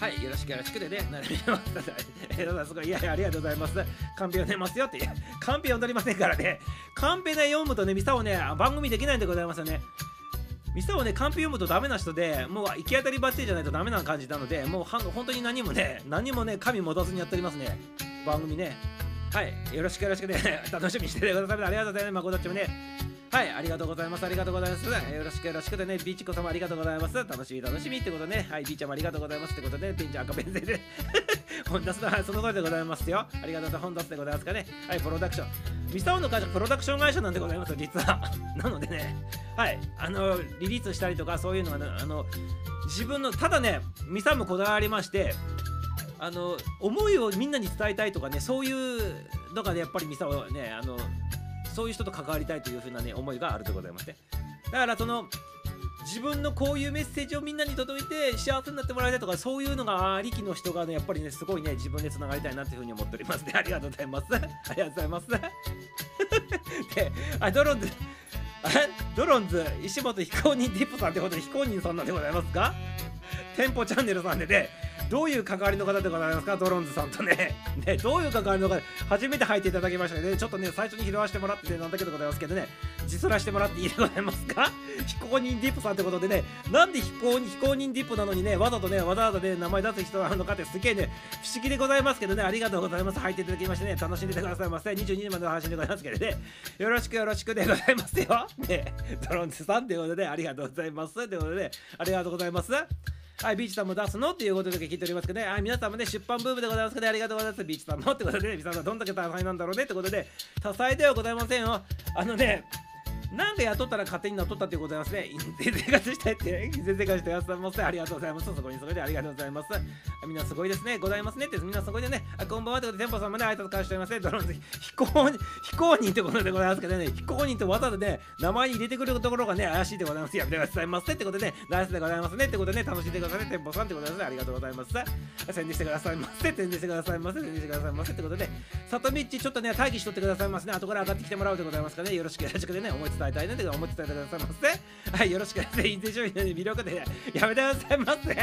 はい、よろしくよろしくでね、なるみま。えー、すごい、いや、ありがとうございます。カンペ読んでますよって、カンペ読んでりませんからね、カンペで読むとね、ミサをね、番組できないんでございますよね。ミサをね、カンペ読むとダメな人で、もう行き当たりばっちりじゃないとダメな感じなので、もう本当に何もね、何もね、神持たずにやっておりますね、番組ね。はい、よろしくよろしくね、楽しみにしててください。ありがとうございます。まこっちもね。はい、ありがとうございます。ありがとうございます。よろしくよろしくでね、ビーチコ様ありがとうございます。楽しみ楽しみってことね。はい、ビーちゃんもありがとうございますってことで、ピンちゃん赤ペンでね。本出すはいその通りでございますよありがとうございます本出すでございますかねはいプロダクションミサオの会社プロダクション会社なんでございます実は なのでねはいあのリリースしたりとかそういうのがねあの自分のただねミサもこだわりましてあの思いをみんなに伝えたいとかねそういうのがねやっぱりミサオはねあのそういう人と関わりたいというふうなね思いがあるでございまして。だからその自分のこういうメッセージをみんなに届いて幸せになってもらいたいとかそういうのがありきの人がねやっぱりねすごいね自分でつながりたいなっていうふうに思っておりますね。ありがとうございます。ありがとうございます。であドロンズドロンズ石本非公認ディップさんってことで非公認さんなんでございますか？店舗チャンネルさんでね。どういう関わりの方でございますか？ドロンズさんとね。ねどういう関わりの方？初めて入っていただきましたね。ちょっとね最初に拾わせてもらっててなんだけどございますけどね。実らしてもらっていいでございますか？非公認ディップさんってことでね。なんで非公認非公認ディップなのにねわざとねわざわざね名前出す人なのかってすげえね不思議でございますけどね。ありがとうございます。入っていただきましてね。楽しんでてくださいませ。22時までの配信でございますけどね。よろしくよろしくでございますよ。ね。ドロンズさんということでありがとうございます。ということでありがとうございます。はい、ビーチさんも出すの？っていうことだけ聞いておりますけどね、はい、皆さんもね、出版ブームでございますけど、ね、ありがとうございます。ビーチさんもってことでね、皆さんはどんだけ多彩なんだろうねってことで、多彩ではございませんよ。あのね、なんで雇ったら勝手に雇ったってことでございますね。全生活したいって、全生活してやさんます。ありがとうございます。そこにそこでありがとうございます。みんなすごいですね。ございますねって、みんなすごいでね。あこんばんはってことで、店舗さんもね、挨拶返しておりますね。ドローン非公認、非公認ってことでございますけどね、非公認ってわざとね、名前に入れてくるところがね、怪しいでございます。やめてくださいませってことでね、ナイスでございますねってことでね、楽しんでくださいね。店舗さんってことですね。ありがとうございます。宣伝してくださいませ。宣伝してくださいませ。宣伝してくださいませってことで、里道ちょっとね、待機しとってくださいますね。後から上がってきてもらうでございますからね。よろしくよろしくでね、思い伝えたいなって思い伝えてくださいませ。はい、よろしくですね。インテ商品の魅力で、やめてくださいませ。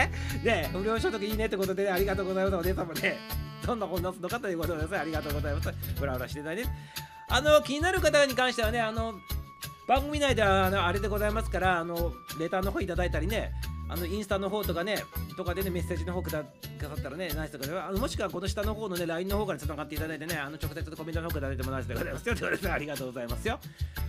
で、無料所得いいねってことで、ね、ありがとうございます。お姉様ね、どんな本出すのかということで、ありがとうございます。ブラブラしてないね。あの、気になる方に関してはね、あの、番組内ではあのあれでございますから、あの、レターの方いただいたりね、あのインスタの方とかね、とかでね、メッセージの方くださったらね、ナイスとかで、あのもしくはこの下の方のね、LINE の方からつながっていただいてね、あの直接コメントの方くださいてもナイスでございますよ。ということで、ありがとうございますよ。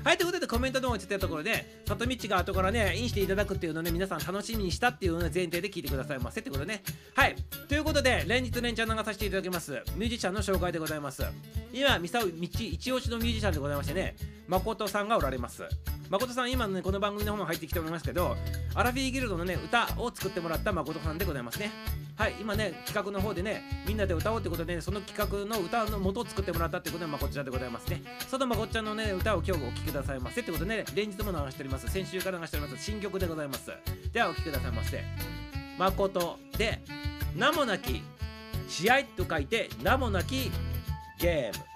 はい、ということでコメントの方についたところで、里道が後からね、インしていただくっていうのをね、皆さん楽しみにしたっていうの前提で聞いてくださいませってことね。はい、ということで、連日連チャン流させていただきます、ミュージシャンの紹介でございます。今、ミサオ道一押しのミュージシャンでございましてね、誠さんがおられます。誠さん、今のね、この番組の方も入ってきておりますけど、アラフィーギルドのね、歌を作ってもらった誠さんでございますね。はい、今ね、企画の方でね、みんなで歌おうってことで、ね、その企画の歌の元を作ってもらったってことで、誠ちゃんでございますね。その誠ちゃんのね、歌を今日お聴きくださいませってことでね、連日も流しております。先週から流しております。新曲でございます。では、お聴きくださいませ。誠で、名もなき試合と書いて、名もなきゲーム。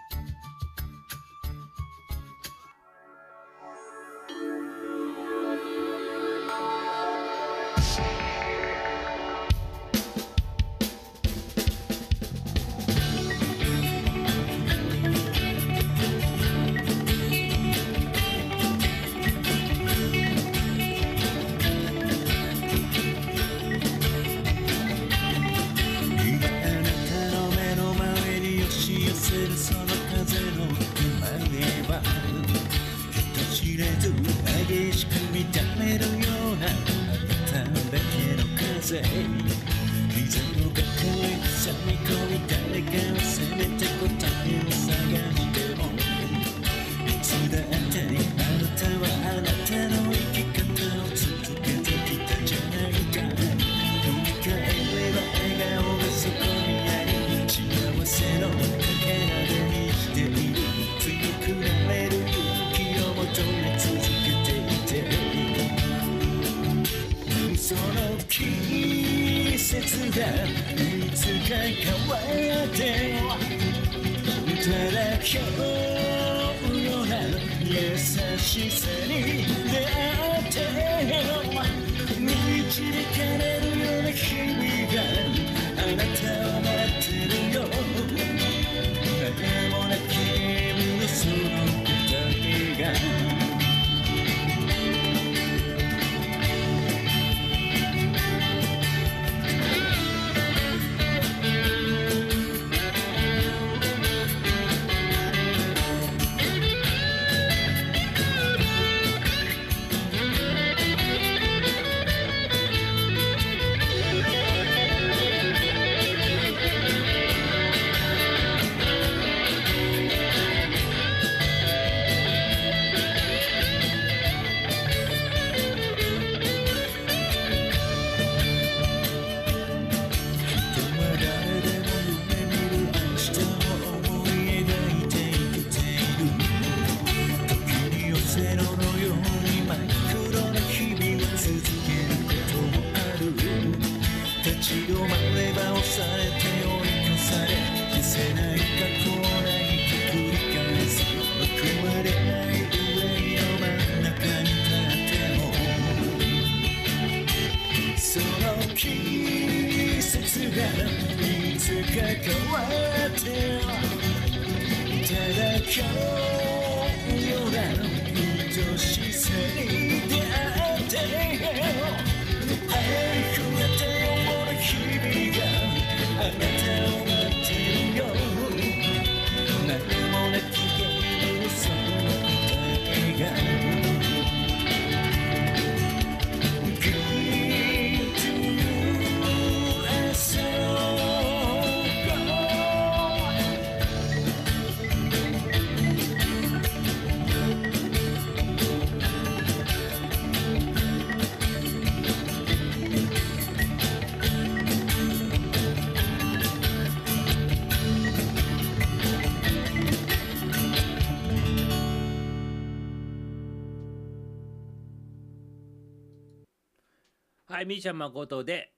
い、みーちゃん誠で、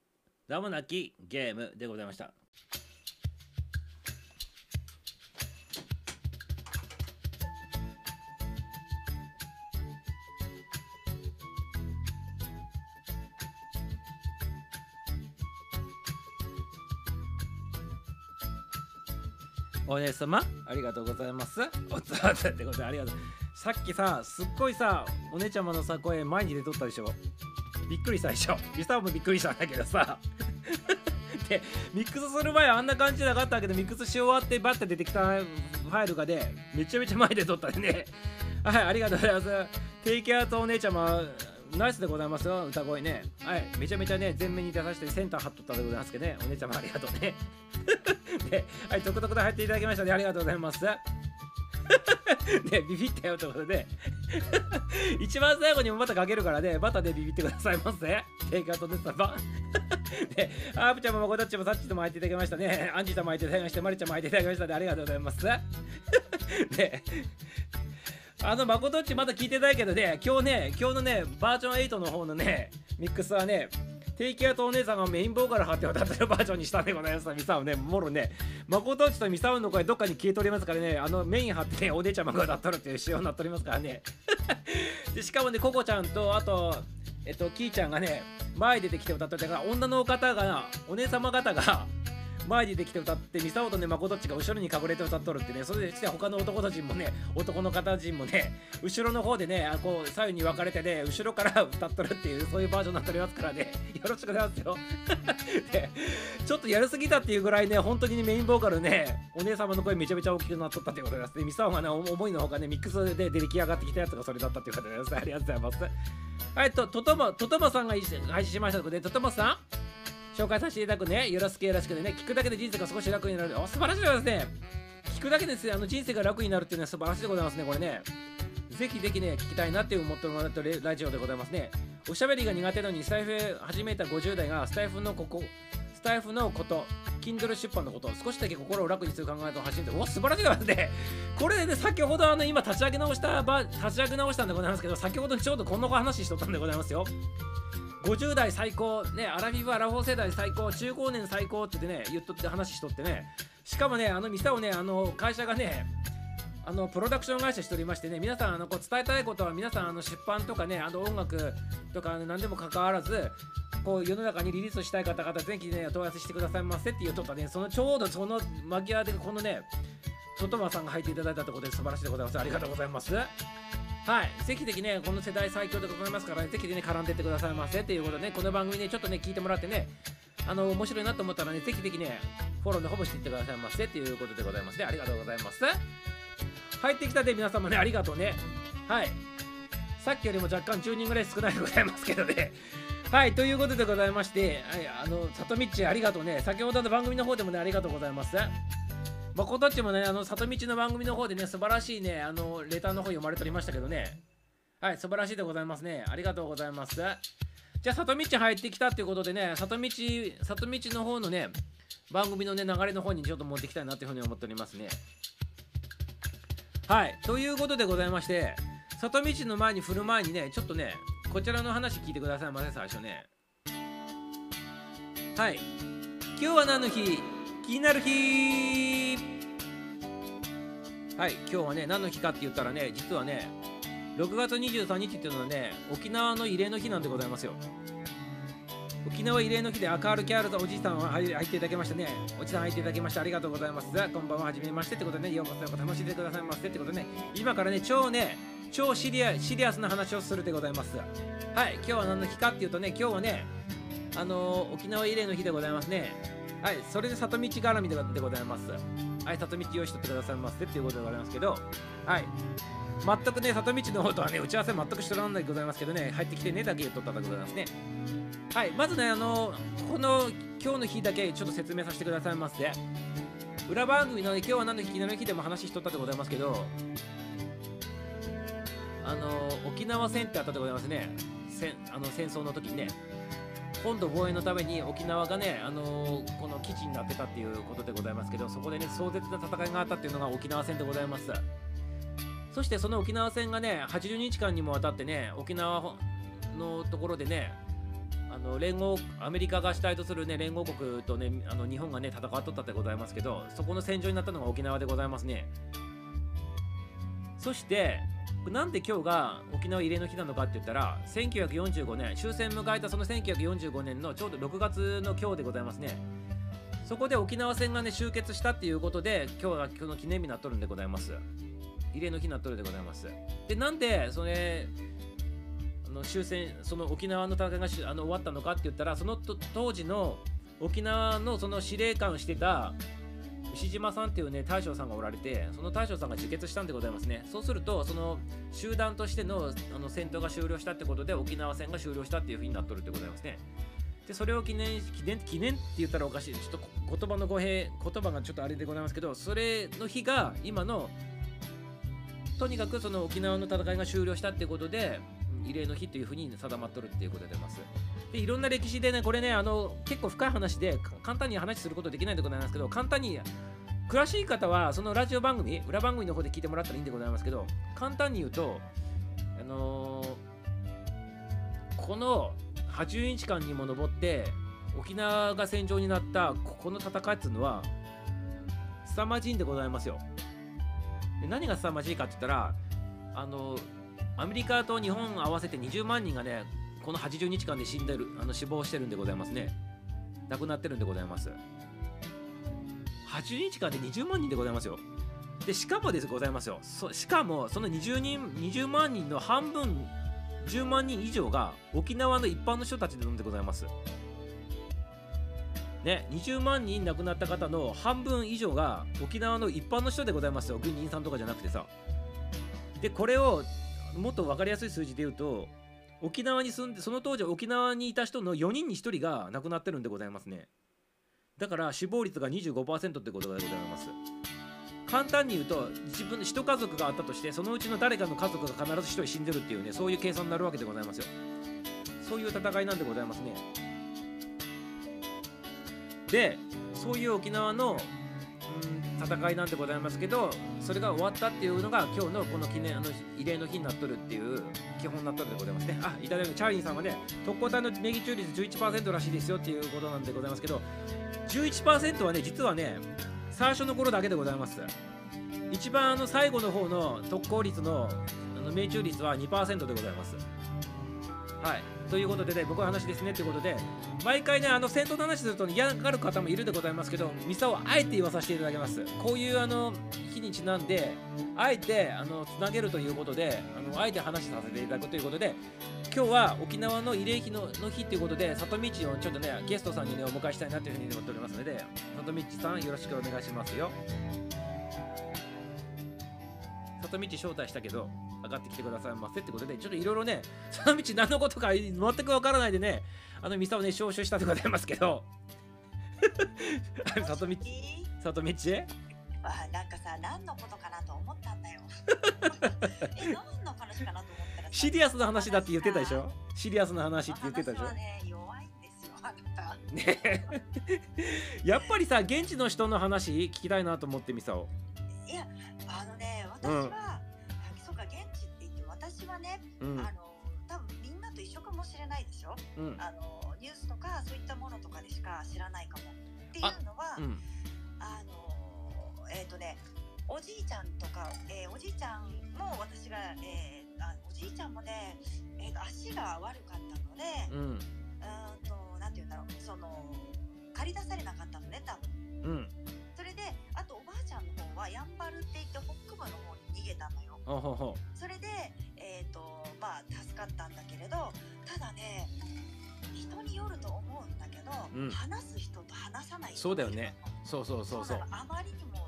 名もなきゲームでございました。お姉様？ありがとうございます。おつわせってことでありがとう。さっきさすっごいさお姉ちゃまのさ声前に出とったでしょびっくりしたでしょ。リサもびっくりしたんだけどさ。でミックスする前はあんな感じじゃなかったけどミックスし終わってバッて出てきたファイルがねめちゃめちゃ前で撮ったんでね。はいありがとうございます。テイキャーとお姉ちゃまナイスでございますよ。歌声ね。はいめちゃめちゃね前面に出させてセンター張っとったでございますけどね。お姉ちゃまありがとうね。ではい続々と入っていただきましたねありがとうございます。ねビビったよということで。一番最後にもまたかけるからねバタでビビってくださいませ。テイクアウトですばで アープちゃんもまこたっちもさっちとも入っていただきましたね。アンジーさんも入っていただきましてマリちゃんも入っていただきました。ねありがとうございます。であの、まことっちまだ聞いてないけどね、今日ね、今日のね、バージョン8の方のね、ミックスはね、テイキアとお姉さんがメインボーカル張って歌ってるバージョンにしたんでございます。ミサオね、もろね、まことちとミサオの声どっかに消えておりますからね、あの、メイン張ってね、お姉ちゃまが歌っとるっていう仕様になっておりますからね。で、しかもね、ココちゃんと、あと、えっと、キーちゃんがね、前出てきて歌ってたから、女の方が、お姉様方が、前にできて歌ってミサオとねマコトチが後ろに隠れて歌っとるってねそれでして他の男たちもね男の方陣もね後ろの方でねあこう左右に分かれてね後ろから歌っとるっていうそういうバージョンになっておりますからねよろしくお願いしますよ。ちょっとやりすぎたっていうぐらいね本当にねメインボーカルねお姉様の声めちゃめちゃ大きくなっとったってことです。ねミサオがね思いのほかねミックスで出来上がってきたやつがそれだったっていうことです。ありがとうございます。はいととともとともさんが配信しましたのでとともさん？紹介させていただくね、よろしくよろしくでね、聞くだけで人生が少し楽になる。お素晴らしいですね。聞くだけですね、あの人生が楽になるっていうのは素晴らしいでございますね、これね。ぜひぜひね、聞きたいなって思ってもらってるラジオでございますね。おしゃべりが苦手なのに、スタイフ始めた50代が、スタイフのここ、スタイフのこと、Kindle 出版のこと、少しだけ心を楽にする考えと発信で、お素晴らしいでございますね。これでね、先ほどあの、今立ち上げ直したば、立ち上げ直したんでございますけど、先ほどちょうどこの話しとったんでございますよ。50代最高、ね、アラフィフアラフォー世代最高、中高年最高って言ってね、言っとって話しとってね、しかもね、あの店をね、あの会社がね、あのプロダクション会社しておりましてね、皆さんあのこう伝えたいことは皆さんあの出版とかね、あの音楽とかね何でも関わらず、こう世の中にリリースしたい方々、ぜひね、問い合わせしてくださいませって言うとったね、そのちょうどその間際でこのね、トトさんが入っていただいたところで素晴らしいでございます。ありがとうございます。はい、ぜひぜひね、この世代最強でございますから、ね、ぜひね、絡んでってくださいませっていうことでね、この番組ね、ちょっとね、聞いてもらってね、あの、面白いなと思ったらね、ぜひぜひね、フォローのほぼしていってくださいませっていうことでございますね。ありがとうございます。入ってきたで皆様ね、ありがとうね。はい。さっきよりも若干10人ぐらい少ないでございますけどね。はい、ということでございまして、はい、あの、さとみっちありがとうね。先ほどの番組の方でもね、ありがとうございます。まことっちもね、あの、里道の番組の方でね、素晴らしいね、あの、レターの方読まれておりましたけどね。はい、素晴らしいでございますね。ありがとうございます。じゃあ、里道入ってきたっていうことでね、里道、里道の方のね、番組のね、流れの方にちょっと持っていきたいなというふうに思っておりますね。はい、ということでございまして、里道の前に振る前にね、ちょっとね、こちらの話聞いてくださいませ、最初ね。はい、今日は何の日？気になる日はい今日はね何の日かって言ったらね実はね6月23日っていうのはね沖縄の慰霊の日なんでございますよ沖縄慰霊の日で赤ールキャールとおじいさんは入っていただきましたね。おじさん入っていただきましてありがとうございます。こんばんは、はじめましてってことでね、ようこそようこそ楽しんでくださいませってことでね、今からね、超ね、超シリアシリアスな話をするでございます。はい、今日は何の日かっていうとね、今日はね、あのー沖縄慰霊の日でございますね。はい、それで里道絡みでございます。はい、里道用意しとってくださいませっていうことでございますけど、はい。全くね、里道の方とはね、打ち合わせ全くしてらんないでございますけどね、入ってきてねだけ言っとったでございますね。はい、まずね、あのこの今日の日だけちょっと説明させてくださいませ。裏番組のね、今日は何の日、昨日の日でも話しとったでございますけど、あの沖縄戦ってあったでございますね。戦あの戦争の時にね、本土防衛のために沖縄がね、あのこの基地になってたっていうことでございますけど、そこでね、壮絶な戦いがあったっていうのが沖縄戦でございます。そしてその沖縄戦がね、80日間にもわたってね、沖縄のところでね、あの連合アメリカが主体とする、ね、連合国と、ね、あの日本が、ね、戦っとったでございますけどそこの戦場になったのが沖縄でございますねそしてなんで今日が沖縄慰霊の日なのかって言ったら1945年終戦迎えたその1945年のちょうど6月の今日でございますね。そこで沖縄戦がね終結したっていうことで今日が今日の記念日になっとるんでございます。慰霊の日になっとるでございます。でなんでそれあの終戦その沖縄の戦いがあの終わったのかって言ったらその当時の沖縄のその司令官をしてた牛島さんっていうね大将さんがおられてその大将さんが自決したんでございますね。そうするとその集団としてのあの戦闘が終了したってことで沖縄戦が終了したっていうふうになっとるってございますね。でそれを記念記念記念って言ったらおかしい。ちょっと言葉の語弊言葉がちょっとあれでございますけどそれの日が今のとにかくその沖縄の戦いが終了したってことで慰霊の日っていうふうに定まっとるっていうことでます。でいろんな歴史でねこれねあの結構深い話で簡単に話することできないでございますけど簡単に詳しい方はそのラジオ番組裏番組の方で聞いてもらったらいいんでございますけど簡単に言うとあのーこの80日間にも上って沖縄が戦場になったここの戦いっていうのは凄まじいんでございますよ。で何が凄まじいかって言ったらあのアメリカと日本合わせて20万人がねこの80日間で死んでるあの死亡してるんでございますね。亡くなってるんでございます。80日間で20万人でございますよ。でしかもですございますよ。しかもその20人20万人の半分10万人以上が沖縄の一般の人たちで飲んでございます。ね20万人亡くなった方の半分以上が沖縄の一般の人でございますよ。軍人さんとかじゃなくてさ。でこれをもっと分かりやすい数字で言うと沖縄に住んでその当時沖縄にいた人の4人に1人が亡くなってるんでございますね。だから死亡率が25%ってことでございます。簡単に言うと自分一家族があったとしてそのうちの誰かの家族が必ず1人死んでるっていうねそういう計算になるわけでございますよ。そういう戦いなんでございますね。でそういう沖縄の、うん、戦いなんでございますけどそれが終わったっていうのが今日のこの記念あの慰霊の日になっとるっていう基本になっとるでございますね。あいただきチャーリーさんはね特攻隊のネギ中率11%らしいですよっていうことなんでございますけど11%はね実はね最初の頃だけでございます。一番あの最後の方の特攻率のあの命中率は2%でございます。はい。ということでね僕の話ですねということで毎回ねあの戦闘の話すると、嫌がる方もいるでございますけどミサをあえて言わさせていただきます。こういうあの日にちなんであえてあのつなげるということであのあえて話させていただくということで今日は沖縄の慰霊碑のの日ということで里道をちょっとねゲストさんにねお迎えしたいなというふうに思っておりますので里道さんよろしくお願いしますよ。里道招待したけど上がってきてくださいませってことでちょっといろいろね 里道何のことか全くわからないでねあのミサをね招集したでございますけど。里道里道あなんかさ何のことかなと思ったんだよ。え何の話かなと思ったらさシリアスな話だって言ってたでしょ？シリアスな話って言ってたでしょ？ね弱いんですよ。あなたね。やっぱりさ現地の人の話聞きたいなと思ってミサをいやあのね私は、うかうん。あの多分みんなと一緒かもしれないでしょ？うん。あのニュースとかそういったものとかでしか知らないかもっていうのはうん。あのえっ、とねおじいちゃんとか、えーおじいちゃんも私が、えーあおじいちゃんもね、えーと足が悪かったので、うん。うーんとなんていうその借り出されなかったのね多分。うん。それであとおばあちゃんの方はやんばるって言って北部の方に逃げたのよ。それでえっ、とまあ助かったんだけれどただね人によると思うんだけど、うん。話す人と話さない人そうだよね。そうそうそうそう。なの。あまりにも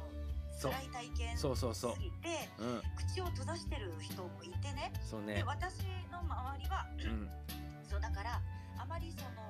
そう。辛い体験そうそうそう。すぎてうん。口を閉ざしてる人もいてね。でそうね。私の周りはうん。そうだからあまりその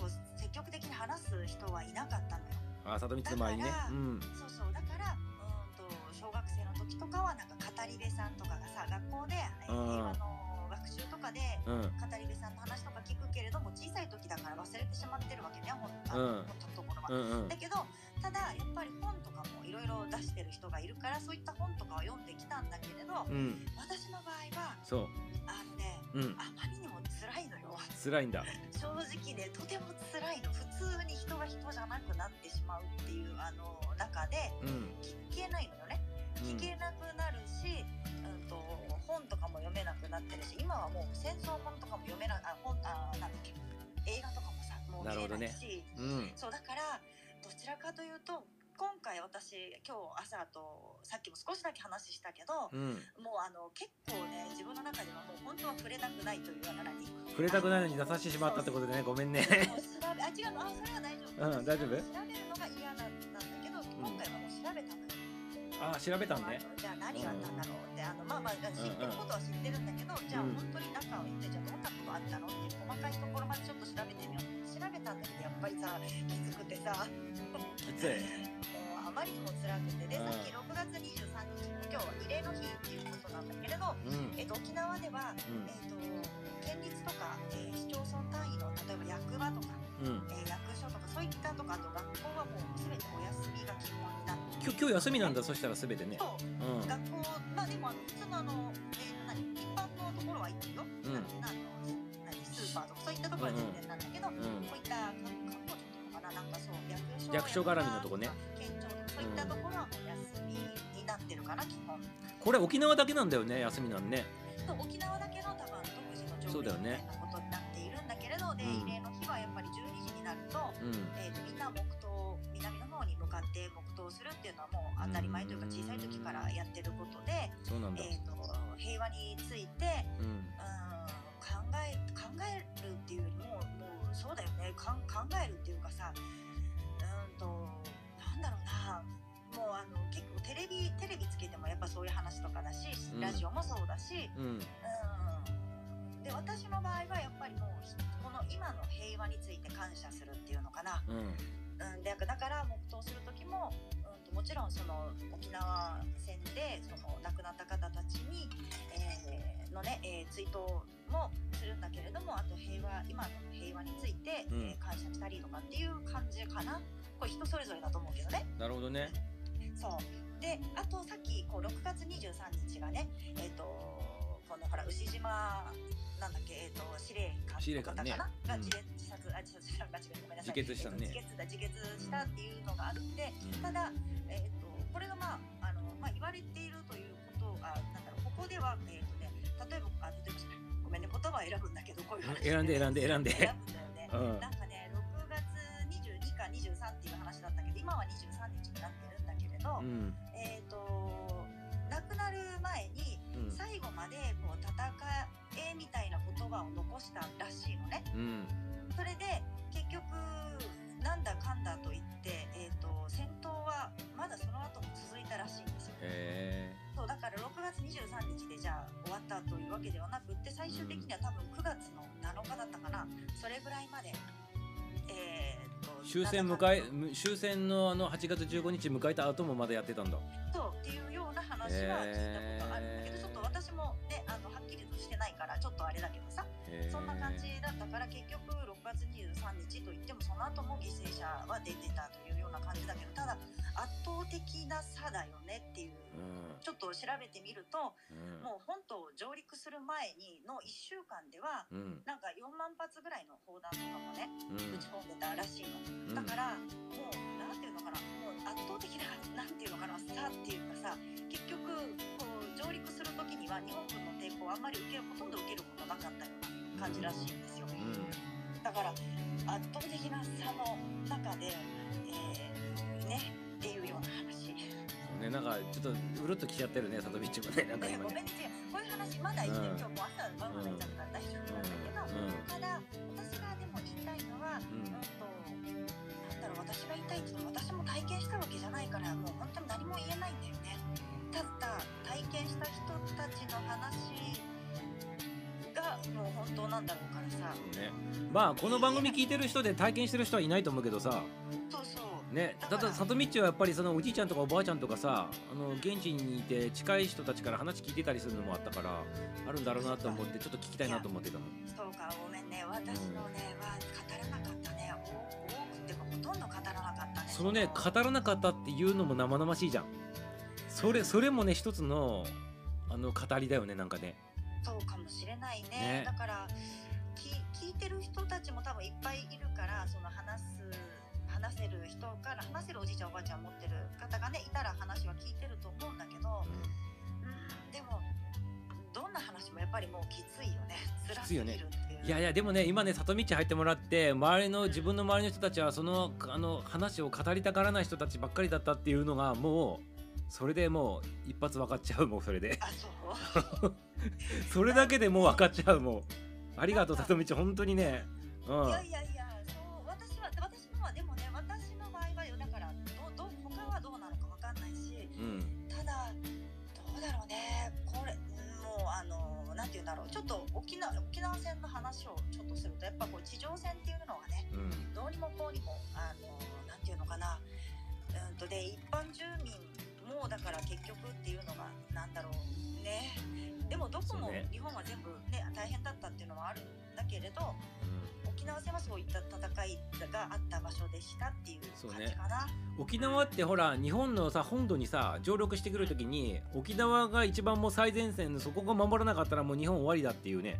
こう積極的に話す人はいなかったのよ。あ里光の周りにね。だからうん。そうそうだからうんと小学生の時とかはなんか語り部さんとかがさ学校で、えーうん。平和の学習とかでうん。語り部さんの話とか聞くけれども小さい時だから忘れてしまってるわけねほんあのうん。本当のところは。うんうん。だけどただやっぱり本とかもいろいろ出してる人がいるからそういった本とかは読んできたんだけれどうん。私の場合はそう。あのねうん。あまりにも辛いのよ。辛いんだ。正直ねとても辛いの。普通に人が人じゃなくなってしまうっていうあの中でうん。聞けないのよね聞けなくなるし、うん、と本とかも読めなくなってるし今はもう戦争本とかも読めなあ本あなんだっけ映画とかもさもう見れないし、うん。そうだからどちらかというと今回私今日朝とさっきも少しだけ話したけど、うん。もうあの結構ね自分の中ではもう本当は触れたくないというような何触れたくないのに出させてしまったってことでねごめんね。もう調べあ違うのあそれは大丈夫、うん大丈夫？調べるのが嫌なんだけど今回はもう調べたのよ、あ調べたんね。じゃあ何があったんだろうってあのまあまあ知ってることは知ってるんだけど、じゃあうん本当に中を言ってじゃあどんなことあったのっていう細かいところまでちょっと調べてみよう。調べたんだけどやっぱりさきつくてさ。きつい。もうあまりにも辛くてでうん。さっき6月23日の今日は慰霊の日っていうことなんだけれど、うん。えっと沖縄では、うん。えっと県立とか、えー市町村単位の例えば役場とか、うん。えー役所とかそういったとかあと学校はもう全てお休みが基本になって。今日今日休みなんだそしたらすべてね。そう。うん。学校まあでもあの普通のあの、えー、何一般のところは行ってるよ、ん。あのあの何スーパーとかそういったところは全然なんだけど、うん。こういった観光庁とかななんかそう役所役所絡みのとこね。県庁とかそういったところはもう休みになってるかな基本。これ沖縄だけなんだよね休みなんね。と沖縄だけの多分そうだよね。条例みたいなことになっているんだ。けれどで、うん慰霊の日はやっぱり12時になると,、うんえーとみんな黙祷南の方に向かって黙祷するっていうのはもう当たり前というか小さい時からやってることで、えー、と平和についてうんうん考え考えるっていうよりももうそうだよね考えるっていうかさうんとなんだろうな。もうあの結構テレビテレビつけてもやっぱそういう話とかだし、うん。ラジオもそうだし、うん。うん、で私の場合はやっぱりもうひこの今の平和について感謝するっていうのかな、うん。うん、でだから黙祷する時も、うん、ともちろんその沖縄戦でその亡くなった方たちに、えーのね、えー追悼もするんだけれどもあと平和今の平和について、うん。えー感謝したりとかっていう感じかな。これ人それぞれだと思うけどね。なるほどね。そう。であとさっきこう6月23日がねえっ、とこのほら牛島なんだっけ？えっ、と司令官司令官ね。うん。が自殺自殺あ自殺間違えた。ごめんなさい。自決したね。えーと自決だ自決したっていうのがあって、うん。ただえっ、とこれがまああのまあ言われているということがなんだろうここではえっ、とね例えばあ例えばごめんね言葉を選ぶんだけどこういう話。選んで選んで選んで。選ぶんだよね。うん。なんかね6月22か23っていう話だったけど今は23日になってるんだけれど、うん。えっ、と亡くなる前にうん。最後までこう戦えみたいな言葉を残したらしいのね。うんそれで結局なんだかんだと言って、えー、と戦闘はまだその後も続いたらしいんですよ。へそうだから6月23日でじゃあ終わったというわけではなくって最終的には多分9月の7日だったかなそれぐらいまで。えー、とえ終戦迎えむ終戦のあの8月15日迎えた後もまだやってたんだそうっていうような話は聞いたことあるんだけど、ちょっと私もねないからちょっとあれだけどさ。そんな感じだったから結局6月23日といってもその後も犠牲者は出てたというな感じだけどただ圧倒的な差だよねっていう、うん。ちょっと調べてみるとうん。もう本島上陸する前にの1週間ではうん。なんか4万発ぐらいの砲弾とかもねうん。撃ち込んでたらしいの。うん。だからもうなんていうのかなもう圧倒的ななんていうのかな差っていうかさ結局こう上陸する時には日本軍の抵抗をあんまり受けるほとんど受けることなかったような感じらしいんですよ。うん。だだから圧倒的な差の中で、えーねっていうような話。ねなんかちょっとうるっときちゃってるね里道もねなんかね今ね。ごめんね。こういう話まだいいね、うん。今日もう朝晩までちゃったから大丈夫なん。だけど、ただ私がでも言いたいのは、うん。うんとなんだろう私が言いたいっていうのは私も体験したわけじゃないからもう本当に何も言えないんだよね。ただ体験した人たちの話がもう本当なんだろうからさ。うんね。まあこの番組聞いてる人で体験してる人はいないと思うけどさ。そうそうねただ里道はやっぱりそのおじいちゃんとかおばあちゃんとかさあの現地にいて近い人たちから話聞いてたりするのもあったからあるんだろうなと思ってちょっと聞きたいなと思ってたの。そうか。ごめんね。私のねは語らなかったね。多多くってほとんど語らなかったね。そのね語らなかったっていうのも生々しいじゃん。それそれもね一つのあの語りだよねなんかね。そうかもしれないね。ね。だからき聞いてる人たちも多分いっぱいいるからその話す話せる人から話せるおじいちゃんおばあちゃん持ってる方がねいたら話は聞いてると思うんだけどうんでもどんな話もやっぱりもうきついよね。辛すぎるっていう。いやいやでもね今ね里道入ってもらって周りの自分の周りの人たちはそのあの話を語りたがらない人たちばっかりだったっていうのがもうそれでもう一発分かっちゃうもうそれで。あそう。それだけでもう分かっちゃうもう。ありがとう里道本当にね。うん。いやいやいやて言うんだろう。ちょっと沖縄沖縄戦の話をちょっとするとやっぱこう地上戦っていうのはねうん。どうにもこうにもあのなんていうのかな。うんとで一般住民もだから結局っていうのがなんだろうね。でもどこも日本は全部ね大変だったっていうのはあるんだけれど沖縄戦はそういった戦いがあった場所でしたっていう感じかな。沖縄ってほら日本のさ本土にさ上陸してくる時に沖縄が一番もう最前線でそこが守らなかったらもう日本終わりだっていうね。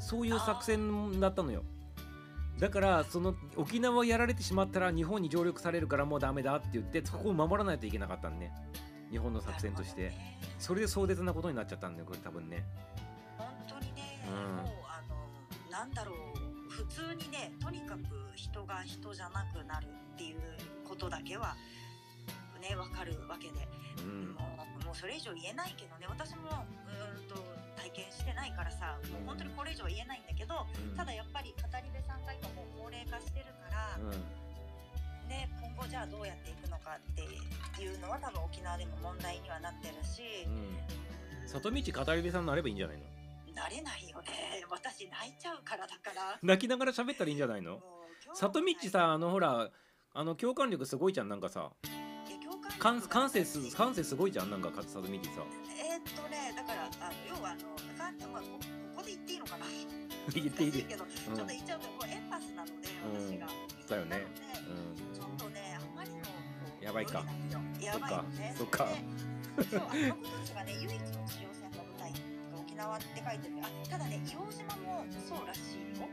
そういう作戦だったのよ。だからその沖縄やられてしまったら日本に上陸されるからもうダメだって言ってそこを守らないといけなかったんね。日本の作戦として。ね。それで壮絶なことになっちゃったんだよこれ多分ね。本当にね、うん。もうあのなんだろう普通にねとにかく人が人じゃなくなるっていうことだけはねわかるわけで、うん。もうもうそれ以上言えないけどね。私もうーんと体験してないからさもう本当にこれ以上は言えないんだけど、うん。ただやっぱり語り部さんが今もう高齢化してるから、うん。ね今後じゃあどうやっていくのかっていうのは多分沖縄でも問題にはなってるし、うん。里道語り部さんになればいいんじゃないの？なれないよね。私泣いちゃうからだから。泣きながら喋ったらいいんじゃないの？里道さあのほらあの共感力すごいじゃんなんかさ。感感性す感性すごいじゃんなんか里道さえーっとねだからあの要はあのかんまあこここで言っていいのかな。言っていいけど、うん。ちょっと言っちゃうとこうエンパスなので私が、だよね。うちょっとねあまりのやばいか。やばいよね。そっか。それでそうあの子たちがね唯一の地上戦の舞台沖縄って書いてるあただね硫黄島もそうらしいよ。ん。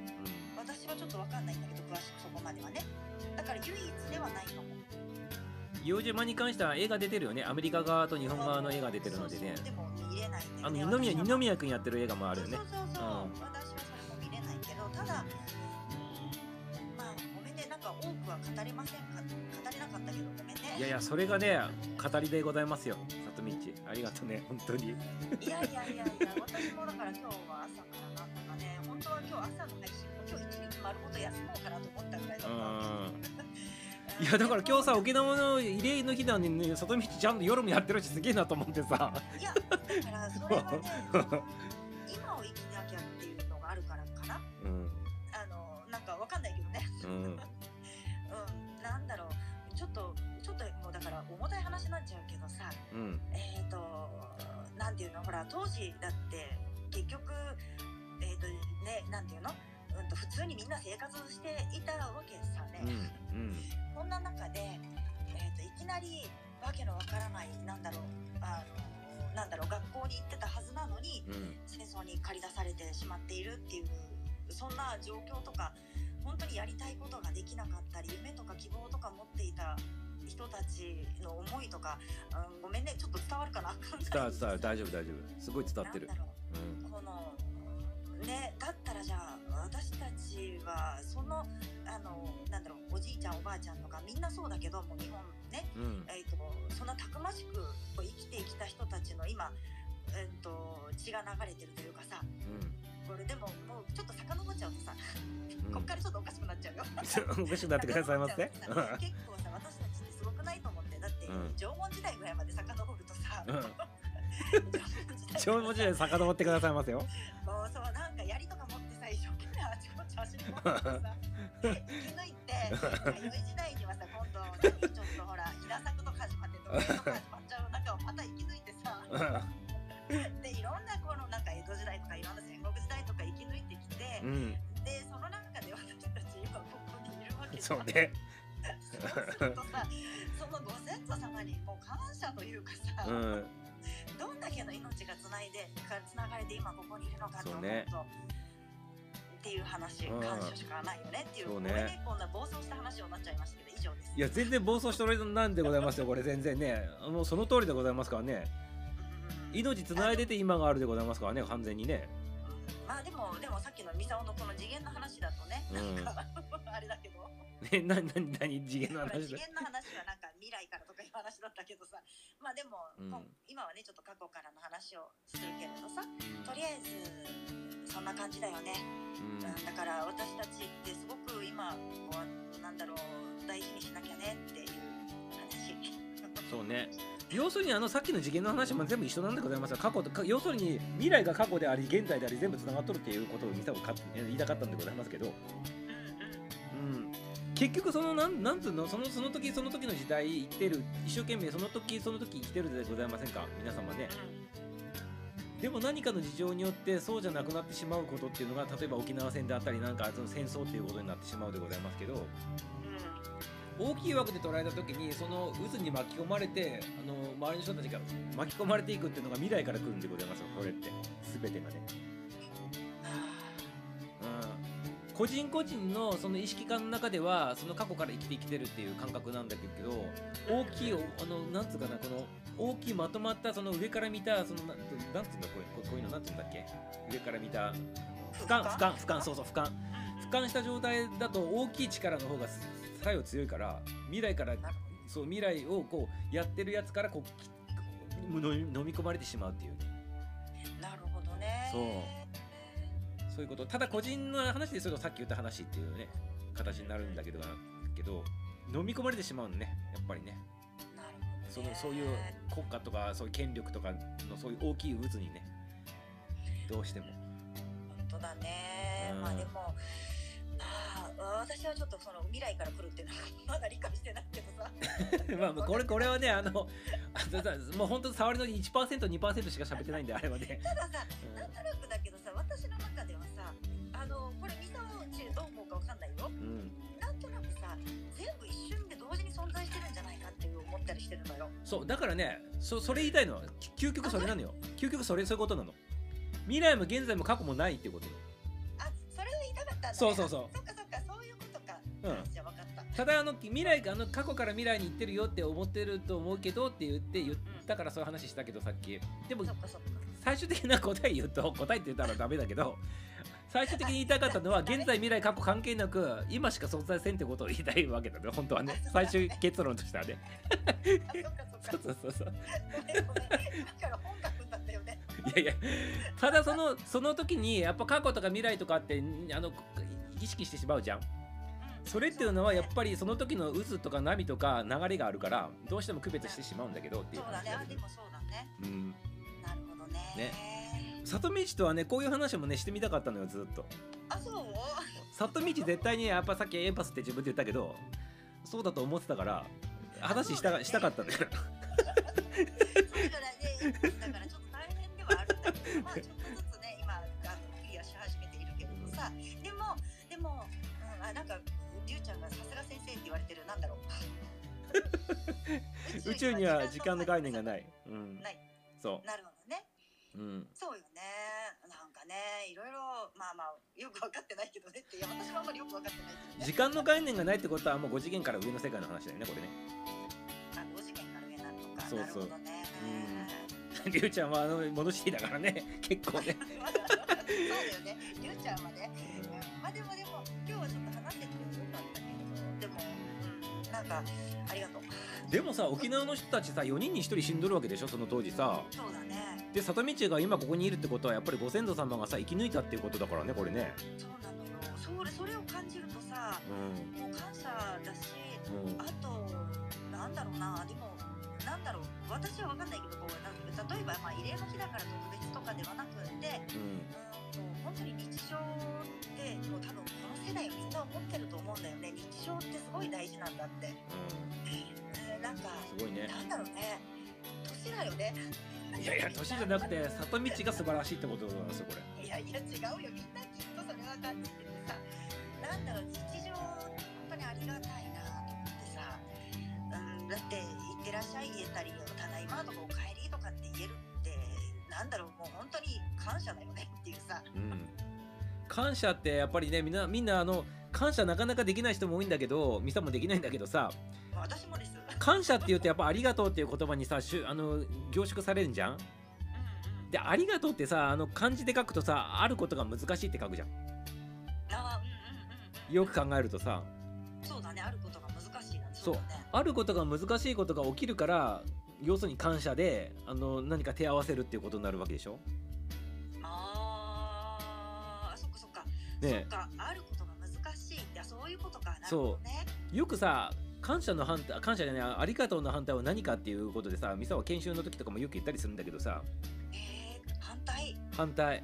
私はちょっとわかんないんだけど詳しくそこまではね。だから唯一ではないかも。硫黄島に関しては絵が出てるよね。アメリカ側と日本側の絵が出てるのでね。でも見れないんだあの二宮二宮君やってる映画もあるよね。そうそうそうそう、うん私はそれも見れないけどただまあごめんね。なんか多くは語れませんか？語かったけどごめんね。いやいやそれがね語りでございますよ。里道ありがとうね本当に。いやいやいやいや私もだから今日は朝からなんとかね本当は今日朝の配信も今日一日丸ごと休もうかなと思ったぐらいだったんですいやだから今日さ沖縄の慰霊の日なのにね里道ちゃんと夜もやってるしすげえなと思ってさ。いやだからそれはね今を生きなきゃっていうのがあるからかな。うん。あのなんかわかんないけどね。うん話になっちゃうけどさうん。えっ、となんていうの？ほら当時だって結局えっ、とねなんていうの、うん、と普通にみんな生活していたわけさね、うんうん。こんな中で、えー、といきなりわけのわからないなんだろうあのなんだろう学校に行ってたはずなのにうん。戦争に駆り出されてしまっているっていうそんな状況とか本当にやりたいことができなかったり夢とか希望とか持っていた人たちの思いとか、うん、ごめんねちょっと伝わるかな？伝わる伝わる。大丈夫大丈夫。すごい伝わってる。このねだったらじゃあ私たちはそのあのなんだろうおじいちゃんおばあちゃんとかみんなそうだけどもう日本ね、うん。えー、とそんなたくましく生きてきた人たちの今、えー、と血が流れてるというかさこれでももうちょっと遡っちゃうとさ、うん。こっからちょっとおかしくなっちゃうよ。う んおかしくなってくださいませ 結構うん。縄文時代ぐらいまで遡るとさ、うん。縄超文字で遡ってくださいませよ。もうそうなんか槍とか持ってさ一生懸命あちこち走り回ってさ 生き抜いて弥生時代にはさ今度何ちょっとほら稲作とか始まって奴隷とか始まっちゃう中をまた生き抜いてさでいろんなこのなんか江戸時代とかいろんな戦国時代とか生き抜いてきて、うん。でその中で私たち今ここにいるわけじゃん。そうね。そうするとさ先祖様にもう感謝というかさ、うん。どんだけの命がつないでかつながれて今ここにいるのかと思うとっていう話、うん感謝しかないよねっていうそうねこれでこんな暴走した話になっちゃいましたけど以上です。いや全然暴走しておるなんでございますよこれ全然ね。もうその通りでございますからね。うん。命つないでて今があるでございますからね完全にね。まあでもでもさっきのミサオのこの次元の話だとね、うん。なんか あれだけど。ねなな何次元の話で元の話はなんか未来からとかいう話だったけどさ。まあでも、うん。今はねちょっと過去からの話をするけれどさ。とりあえずそんな感じだよね、うん。うん、だから私たちってすごく今こうなんだろう大事にしなきゃねっていう話。そうね。要するにあのさっきの次元の話も全部一緒なんでございますよ過去とか要するに未来が過去であり現在であり全部つながっとるっていうことを見たか言いたかったんでございますけど、うん、結局そのなんなんつうの？そのその時その時の時代生きてる一生懸命その時その時生きてるでございませんか？皆様ね。でも何かの事情によってそうじゃなくなってしまうことっていうのが例えば沖縄戦であったりなんかその戦争っていうことになってしまうでございますけど大きい枠で捉えた時にその渦に巻き込まれてあの周りの人たちが巻き込まれていくっていうのが未来から来るんでございますよこれって。全てがね、うん、個人個人のその意識感の中ではその過去から生きてきてるっていう感覚なんだけど大きいおあのなんつうかなこの大きいまとまったその上から見たそのななんつうんだこれこういうのなんつうんだっけ？上から見た俯瞰俯瞰？俯瞰そうそう俯瞰。俯瞰した状態だと大きい力の方が作用強いから未来からそう未来をこうやってるやつからこうき飲み込まれてしまうっていうね。なるほどね。そうそういうこと。ただ個人の話でするとさっき言った話っていうね形になるんだけどけど飲み込まれてしまうのねやっぱりね。なるほどね。そのそういう国家とかそういう権力とかのそういう大きい渦にねどうしても。本当だね、うん。まあでもまあ私はちょっとその未来から来るっていうのはまだ理解してないけどさ。まあまあこれこれはねあのもう本当触りの 1%2% しか喋ってないんであれはね、たださうなんとなくだけどさ私の中ではちどう思うかわかんないよ。んうん、なんとなくさ全部一瞬で同時に存在してるんじゃないかっていう思ったりしてるのよ。そうだからねそそれ言いたいのはき究極それなのよ。究極それそういうことなの。未来も現在も過去もないっていうことよ。あそれを言いたかったんだ、ね、そうそうそう。あそっかそっかそういうことか、うん。あじゃあ分かったただあの未来があの過去から未来に行ってるよって思ってると思うけどって言って言ったからそういう話したけどさっき。でも最終的な答え言うと答えって言ったらダメだけど最終的に言いたかったのは 現在未来過去関係なく今しか存在せんってことを言いたいわけだね本当はね。最終結論としてはね。あそうそうそうそう。いやいやただそのその時にやっぱ過去とか未来とかってあの意識してしまうじゃん。それっていうのはやっぱりその時の渦とか波とか流れがあるからどうしても区別してしまうんだけどっていうそうだ話だね。あでもそうだね。うん。なるほどね里道とはねこういう話もねしてみたかったのよずっと。あそう？里道絶対にやっぱさっきエンパスって自分で言ったけどそうだと思ってたから話したしたかったんだからそうじゃないねだからちょっと大変ではあるんだけどまあちょっとずつね今あのクリアし始めているけれどさでもでも、うん、あなんかりゅうちゃんがさすが先生って言われてるなんだろう。宇宙には時間の概念がない。い、うん、ない。そなるほどね。う、うん、そうよね。いろいろまあまあよく分かってないけどねって。いや私もあんまりよく分かってないけどね。時間の概念がないってことはもう5次元から上の世界の話だよねこれね。あ5次元から上なのか。そうそう。なるほどね。りゅうちゃんはあのモノシティだからね。結構ね。まだだよね。りゅうちゃんはね。うん。まあでもでも今日はちょっと話しててよかったけどでも、うん、なんかありがとう。でもさ沖縄の人たちさ4人に1人死んどるわけでしょその当時さ。そうだね。で里道が今ここにいるってことはやっぱりご先祖様がさ生き抜いたっていうことだからねこれね。そうなのよ。それそれを感じるとさうもう感謝だしんうん。あとなんだろうなでもなんだろう。私は分かんないけどこう例えば、まあ、慰霊の日だから特別とかではなくてうん。うーんと本当に日常ってもう多分世代はみんな思ってると思うんだよね。日常ってすごい大事なんだって、えーなんかすごいね。なんだろうね。年だよね。いやいや年じゃなくて里道が素晴らしいってことなんですよこれ。いやいや違うよ。みんなきっとそれは感じててさ。なんだろう日常本当にありがたいなと思ってさ、うん、だって「いってらっしゃい」言えたり「ただいま」とか「おかえり」とかって言えるってなんだろうもう本当に感謝だよねっていうさ。うん感謝ってやっぱりねみんなみんなあの感謝なかなかできない人も多いんだけどミサもできないんだけどさ私もです。感謝って言うとやっぱありがとうっていう言葉にさしゅあの凝縮されるんじゃん？でありがとうってさあの漢字で書くとさあることが難しいって書くじゃん。よく考えるとさ。うんそうだねあることが難しいなんそうだね。あることが難しいことが起きるから要するに感謝であの何か手合わせるっていうことになるわけでしょ？ね。あることが難しい。いやそういうことか。なるほどね。よくさ感謝の反対感謝じゃないありがとうの反対は何かっていうことでさミサは研修の時とかもよく言ったりするんだけどさ。えー、反対。反対。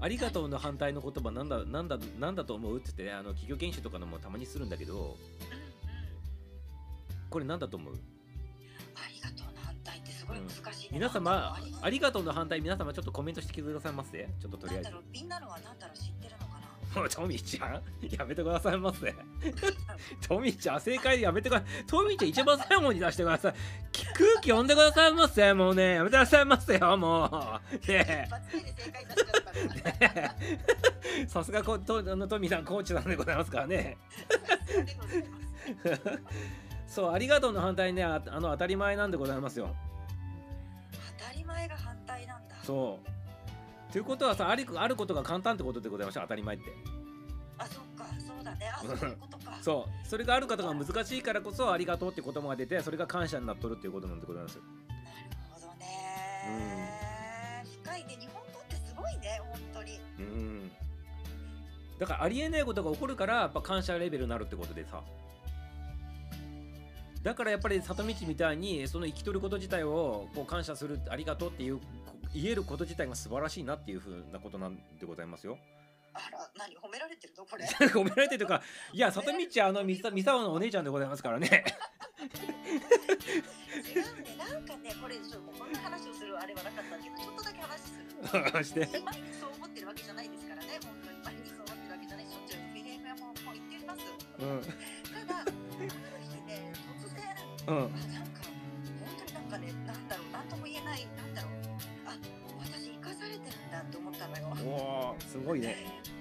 ありがとうの反対の言葉なんだなんだなんだと思うって言ってねあの企業研修とかのもたまにするんだけど。これなんだと思う？ありがとうの反対ってすごい難しいね、皆様なんだろう。ありがとうの反対皆様ちょっとコメントしてくださいませ。ちょっととりあえず。みんなのはなんだもうトミーちゃんやめてくださいませ。トミーちゃん正解やめてください。トミーちゃん一番最後に出してください。き空気読んでくださいませ。もうねやめてくださいませよもう。ねえ。さすがことあのトミーさんコーチなんでございますからね。そうありがとうの反対ねああの当たり前なんでございますよ。当たり前が反対なんだ。そうということはさありあることが簡単ってことでございましょう当たり前って。あそっか。そうだね。あそういうことか。そう。それがある方が難しいからこそありがとうって言葉が出てそれが感謝になっとるっていうことなんでございます。よなるほどね、深いね。日本語ってすごいね本当に。うん。だからありえないことが起こるからやっぱ感謝レベルになるってことでさ。だからやっぱり里道みたいにその生きとること自体をこう感謝するありがとうっていうこ言えること自体が素晴らしいなっていうふうなことなんでございますよ。あら何褒められてるのこれ。ごめんなさいとかいや 里道はあのみさ三沢のお姉ちゃんでございますからね。違うねなんかねこれちょっとこんな話をするあれはなかったんだけどちょっとだけ話するして毎日そう思ってるわけじゃないですからね。本当に毎日そう思ってるわけじゃないしょっちゅうフィレームももう言ってますうん。ただある日ね突然うんされてるんだって思ったのよ。おーすごいね。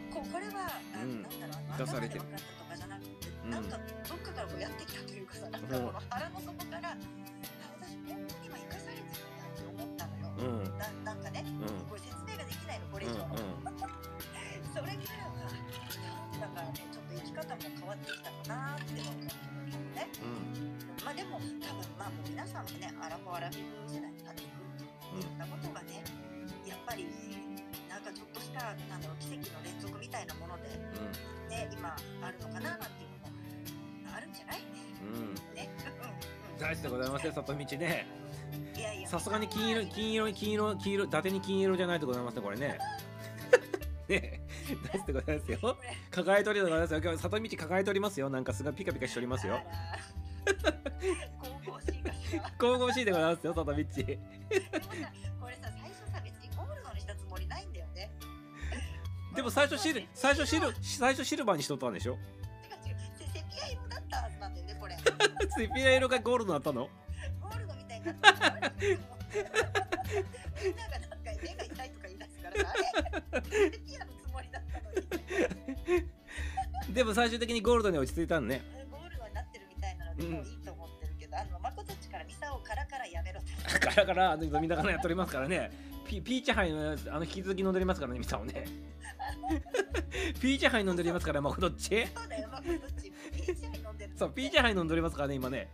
ここれは、あうん。なんだろう頭で分かったとかじゃなくて、うん。なんかどっかからこうやってきたというかさなんかこの腹の底からあ私本当に今生かされてるんだって思ったのよ、うん。うんななんかねこれ説明ができないのこれ以上、うん。それからはだからねちょっと生き方も変わってきたかなって思うね。うん。まあでも多分まあもう皆さんもねアラフォーアラフィフ世代になってくるといろんなことがねやっぱりなんかちょっとしたなんだろう奇跡の連続みたいなものでうんね今あるのかななんていうのもあるんじゃない？うんねうん大事でございますよ里道ね。うんいやいやさすがに金色金色金色金色伊達に金色じゃないとございますねこれね。ね大事でございますよ。抱えとりでございますよ。今日里道抱えておりますよ。なんかすごいピカピカしておりますよ。神々しい神々しいでございますよ里道。でも最初シル最初シル最初シルバーにしとったんでしょ？てか違うセセピア色だったはずなんだよねこれ セピア色がゴールドになったの？ゴールドみたいになってるからみんながなんか目が痛いとか言い出すからさあれ？セピアのつもりだったのにでも最終的にゴールドに落ち着いたのね。ゴールドになってるみたいなのでうんもういいと思ってるけど、あの誠っちからミサをカラカラやめろってカラカラあの飲みながらやっておりますからね。ピピーチハイのあの引き続き飲んでおりますからねミサオね。ピーチハイ飲んでおりますからまあどっち。そうだよまあどっち。ピーチハイ飲んでる。そうピーチハイ飲んでおりますからね今ね。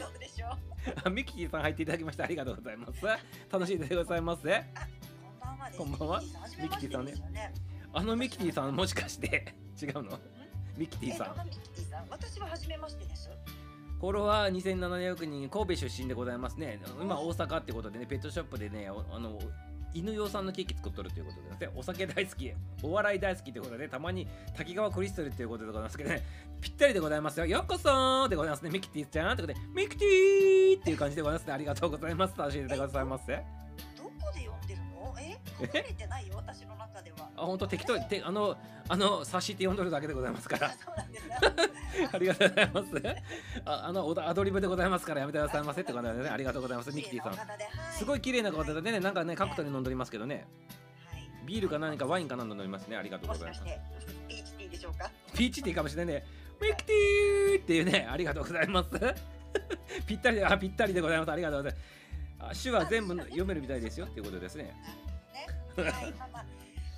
どうでしょう。あミキティさん入っていただきましてありがとうございます。楽しいでございます。こんばんはこんばんは。ミキティさんね。あのミキティさんもしかして違うの？ミキティさん。えどのミキティさん。私は初めましてですフォロワー2700人神戸出身でございますね。今大阪ってことでねペットショップでねあの犬用さんのケーキ作っとるということでねお酒大好きお笑い大好きということでたまに滝川クリスタルということでございますけどねぴったりでございますよ。ようこそーでございますね。ミキティちゃんということでミキティーっていう感じでございますね。ありがとうございます。楽しいでございます。あどこで呼んでるのえ？書かれてないよ私の中では本当適当にてあのあの察して呼んどるだけでございますかあらそうなんですね ありがとうございますああのおアドリブでございますからやめてくださいませってことでねありがとうございますミキティさんすごいい綺麗な方でね、なんかね、カクトに飲んでおりますけどね、はいビールか何かワインかなんか飲んでおりますね。ありがとうございます。ピーチティーでしょうか？ピーチティーかもしれないね。ミキティーっていうね、ありがとうございます。ぴったりで、あ、ぴったりでございます。ありがとうございます。あ手話全部読めるみたいですよっていうことですね。ねはいまあまあ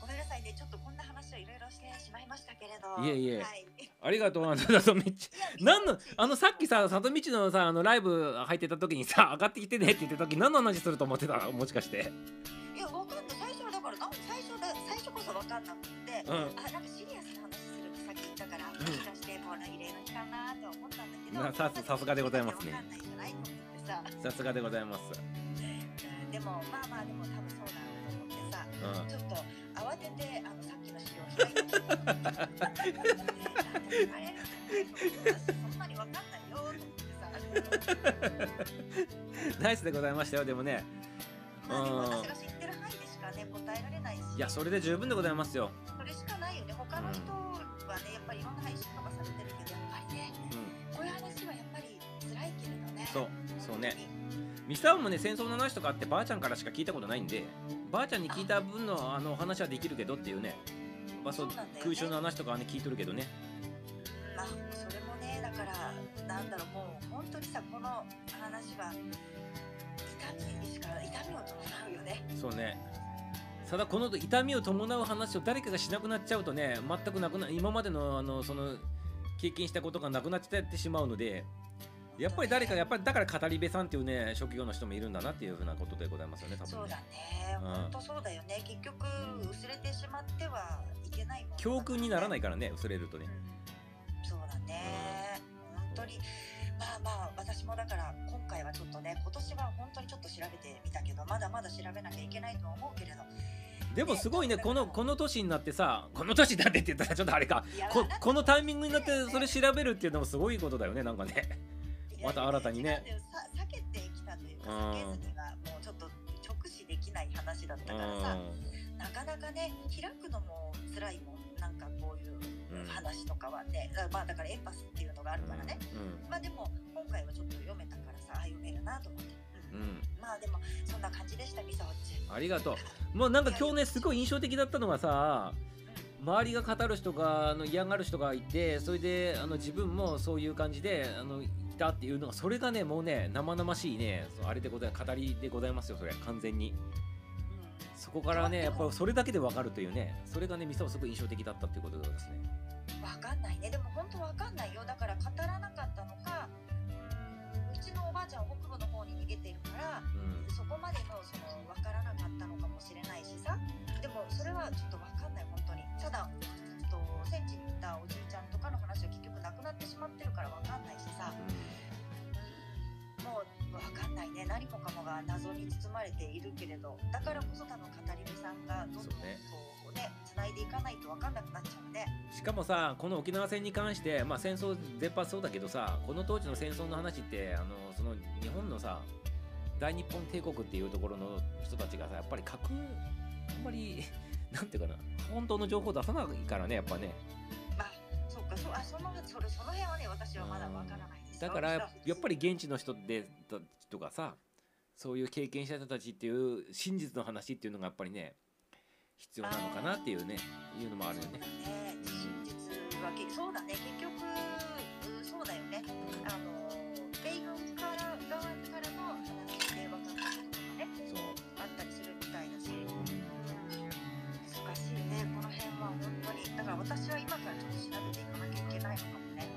ごめんなさいね。ちょっとこんな話をいろいろしてしまいましたけれど。いえいえ。はい。ありがとう、あの、さとみち。いや何の、あの、さっきさ、さとみちのさ、あの、ライブ入ってた時にさ、上がってきてねって言ってた時、何の話すると思ってた？もしかして。いやわかんない。最初はだからなん最初だ最初こそわかんなくって、うん。あなんかシリアスな話するってさっき言ったから、もしかしてこの異例の日かなと思ったんだけどなささすがでございますね。わかんないじゃないと思ってさ。さすがでございます。うん。でもまあまあでも多分そうだろちょっと慌ててあのさっきの資料を開いてあれそんなにわかんないよってさナイスでございましたよ、でもね。まあでもうん私が知ってる範囲でしかね答えられないし。いや、それで十分でございますよ。それしかないよね。他の人はねやっぱりいろんな配信とかされてるけどやっぱりねうん。こういう話はやっぱり辛いけれどね。そうそうねミサオもね戦争の話とかってばあちゃんからしか聞いたことないんでばあちゃんに聞いた分のあの話はできるけどっていうね、ね空襲の話とかはね聞いとるけどね。まあそれもねだからなんだろうもう本当にさこの話は痛みしか痛みを伴うよね。そうね。ただこの痛みを伴う話を誰かがしなくなっちゃうとね全くなくな今までのあのその経験したことがなくなっちゃってしまうのでやっぱり誰かやっぱりだから語り部さんっていうね職業の人もいるんだなっていうふうなことでございますよね多分ね。そうだね。うん。本当そうだよね。結局薄れてしまってはいけないもの教訓にならないかからね薄れるとね。うん。そうだね。本当に。まあまあ私もだから今回はちょっとね今年は本当にちょっと調べてみたけどまだまだ調べなきゃいけないとは思うけれど。でもすごいねこのこの年になってさこの年になってって言ったらちょっとあれか。ここのタイミングになってそれ調べるっていうのもすごいことだよねなんかねまた新たにね。避けてきたというかうん避けずにはもうちょっと直視できない話だっうたからさん。なかなかね開くのも辛いもんなんかこういううん話とかはね、だまあだからエンパスっていうのがあるからね、うん。まあでも今回はちょっと読めたからさあ読めるなと思って、うん。うん。まあでもそんな感じでしたミサオっちありがとう。もうなんか今日ねすごい印象的だったのがさ周りが語る人があの嫌がる人がいてそれであの自分もそういう感じであのいたっていうのがそれがねもうね生々しいねそうあれでござい語りでございますよそれ完全に。うんそこからねやっぱそれだけでわかるというねそれがねミサオすごい印象的だったっていうことですね。わかんないね。でも本当わかんないよ。だから語らなかったのかうちのおばあちゃんは北部の方に逃げているからうん。そこまでのその分からなかったのかもしれないしさ。でもそれはちょっとただうんと戦地に行ったおじいちゃんとかの話は結局なくなってしまってるから分かんないしさ。もう分かんないね。何もかもが謎に包まれているけれど。だからこそ多分語り部さんがどんどんそうね。こうね繋いでいかないと分かんなくなっちゃうね。しかもさこの沖縄戦に関して、まあ、戦争全般そうだけどさこの当時の戦争の話ってあのその日本のさ大日本帝国っていうところの人たちがさやっぱり核あんまりなんていうかな本当の情報出さないからねやっぱね。まあそうかそうあそのそれその辺はね私はまだ分からないです。よだからやっぱり現地の人でたちとかさそういう経験した人たちっていう真実の話っていうのがやっぱりね必要なのかなっていうねいうのもあるよね。ね真実はけそうだね結局うそうだよね。あの米軍から側からのだから私は今からちょっと調べていかなきゃいけないのかもね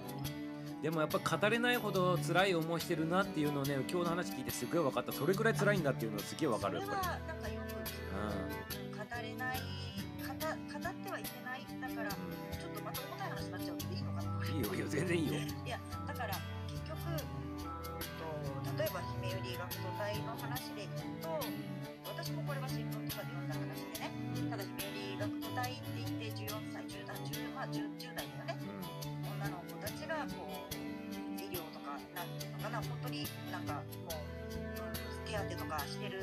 でもやっぱ語れないほど辛い思いしてるなっていうのをね今日の話聞いてすごい分かった。それくらい辛いんだっていうのはすげえ分かるそれはなんかよく、うん、語れない語語ってはいけない。だからちょっとまた重たい話になっちゃうけどいいのかな。いいよいいよ全然いいよ。いやだから結局、えっと、例えばひめり学徒隊の話でいくと私もこれは新聞姫百合学徒隊って言って14歳10代 10, まあ 10, 10代だよねう女の子たちがこう医療とかなん。ていうのかな本当になん。かもう、うん、手当てとかしてる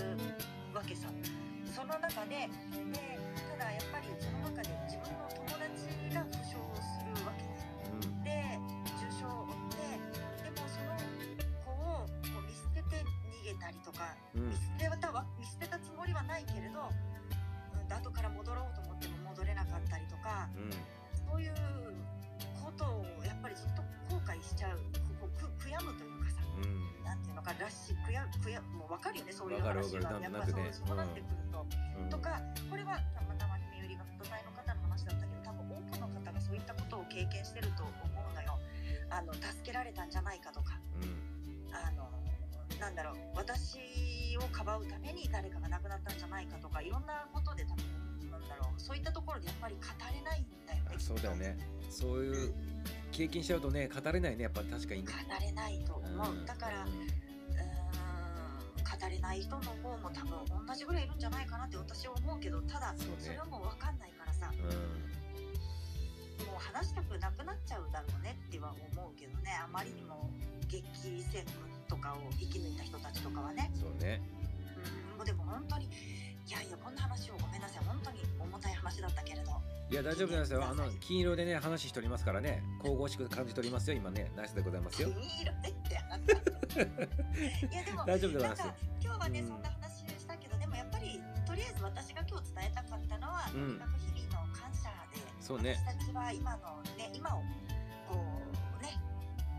わけさその中ででただやっぱりその中で自分の友達が負傷するわけうんで重傷を負ってでもその子をこう見捨てて逃げたりとかうん見捨てしちゃうここく悔やむというかさうん。なんていうのからし悔や悔やもう分かるよねそういう話がやっぱそうとなくね。そうなってくると。うん。とかこれはたまたま姫百合学徒隊の方の話だったけど多分多くの方がそういったことを経験してると思うのよ。あの助けられたんじゃないかとか。うん。あのなんだろう私をかばうために誰かが亡くなったんじゃないかとかいろんなことで多分なんだろうそういったところでやっぱり語れないんだよねあそうだよね。そういう経験しちゃうとね語れないねやっぱ確かに。ね語れないと思う、うん。だから語れない人の方も多分同じぐらいいるんじゃないかなって私は思うけどただそれはもう分かんないからさんうん。もう話したくなくなっちゃうだろうねっては思うけどねあまりにも激戦とかを生き抜いた人たちとかはね。そうね。うんもうでも本当にいやいやこんな話をごめんなさい。本当に重たい話だったけれどいや大丈夫なんですよ。あの金色でね話しておりますからね。神々しく感じておりますよ。今ねナイスでございますよ。いやでも大丈夫でございます今日はね、うん。そんな話したけどでもやっぱりとりあえず私が今日伝えたかったのは、うん。とにかく日々の感謝でそうね。私たちは今のね今をこうね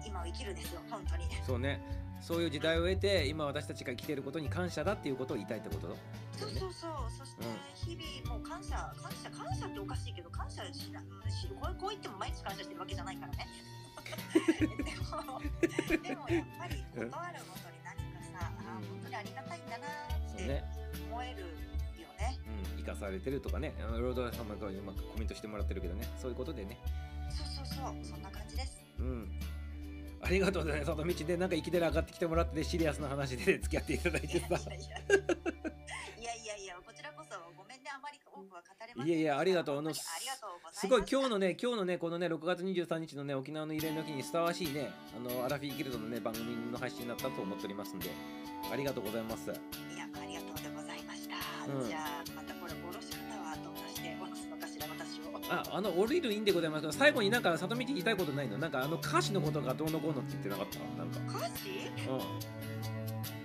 今を生きるですよ本当に。そうねそういう時代を得て今私たちが生きていることに感謝だっていうことを言いたいってこと？だそうそうそう。そして日々もう感謝感謝感謝っておかしいけど感謝しなしこうこう言っても毎日感謝してるわけじゃないからね。でもでもやっぱり断るごとに何かさ、あー本当にありがたいんだなって思えるよねうん生かされてるとかねロード様が今コメントしてもらってるけどねそういうことでねそうそうそうそんな感じですうんありがとうねその道でなんか生きてる上がってきてもらってシリアスな話で付き合っていただいてさ。いやいや。いやこちらこそごめんね。あまり多くは語れませんいやいやありがとう。あのありがとうございます。すごい今日のね今日のねこのね6月23日のね沖縄の慰霊の日にふさわしいねあのアラフィーギルドのね番組の配信になったと思っておりますんでありがとうございます。いやありがとうでございました、うん。じゃあまたこれ下ろし方ああの降りるいいんでございますけど最後になんか里道言いたいことないの？なんかあの歌詞のことがどうのこうのって言ってなかった？なんか。歌詞うん。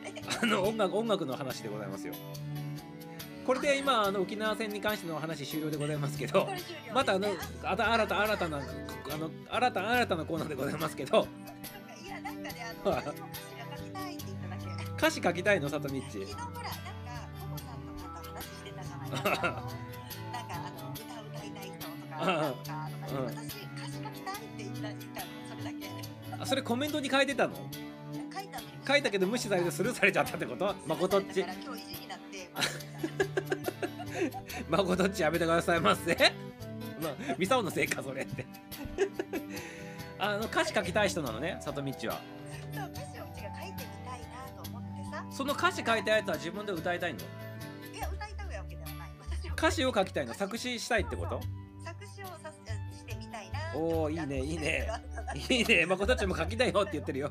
えあの音楽音楽の話でございますよ。これで今あの沖縄戦に関しての話終了でございますけどまたあのあた新た新たなあの新た新たなコーナーでございますけど。なんかいやなんかねあのはい私も歌詞が書きたいって言っただけ。歌詞書きたいの里道昨日ほらなんかココさんとかと話してたじゃないですか なん。かとかうん。私歌詞書きたいって言った言ったのそれだけあそれコメントに書いてたの書いたの書いたけど無視されてスルーされちゃったってことまことっちだから今日意地になってまことっちやめてくださいませまあミサオのせいかそれってあの歌詞書きたい人なのね里道はそう歌詞をうちが書いてみたいなと思ってさその歌詞書いたやつは自分で歌いたいのいや歌いたいわけではない歌詞を書きたいの作詞したいってこと作詞をさせしておーいいねいいね。いいね。まことっちも書きたいよって言ってるよ。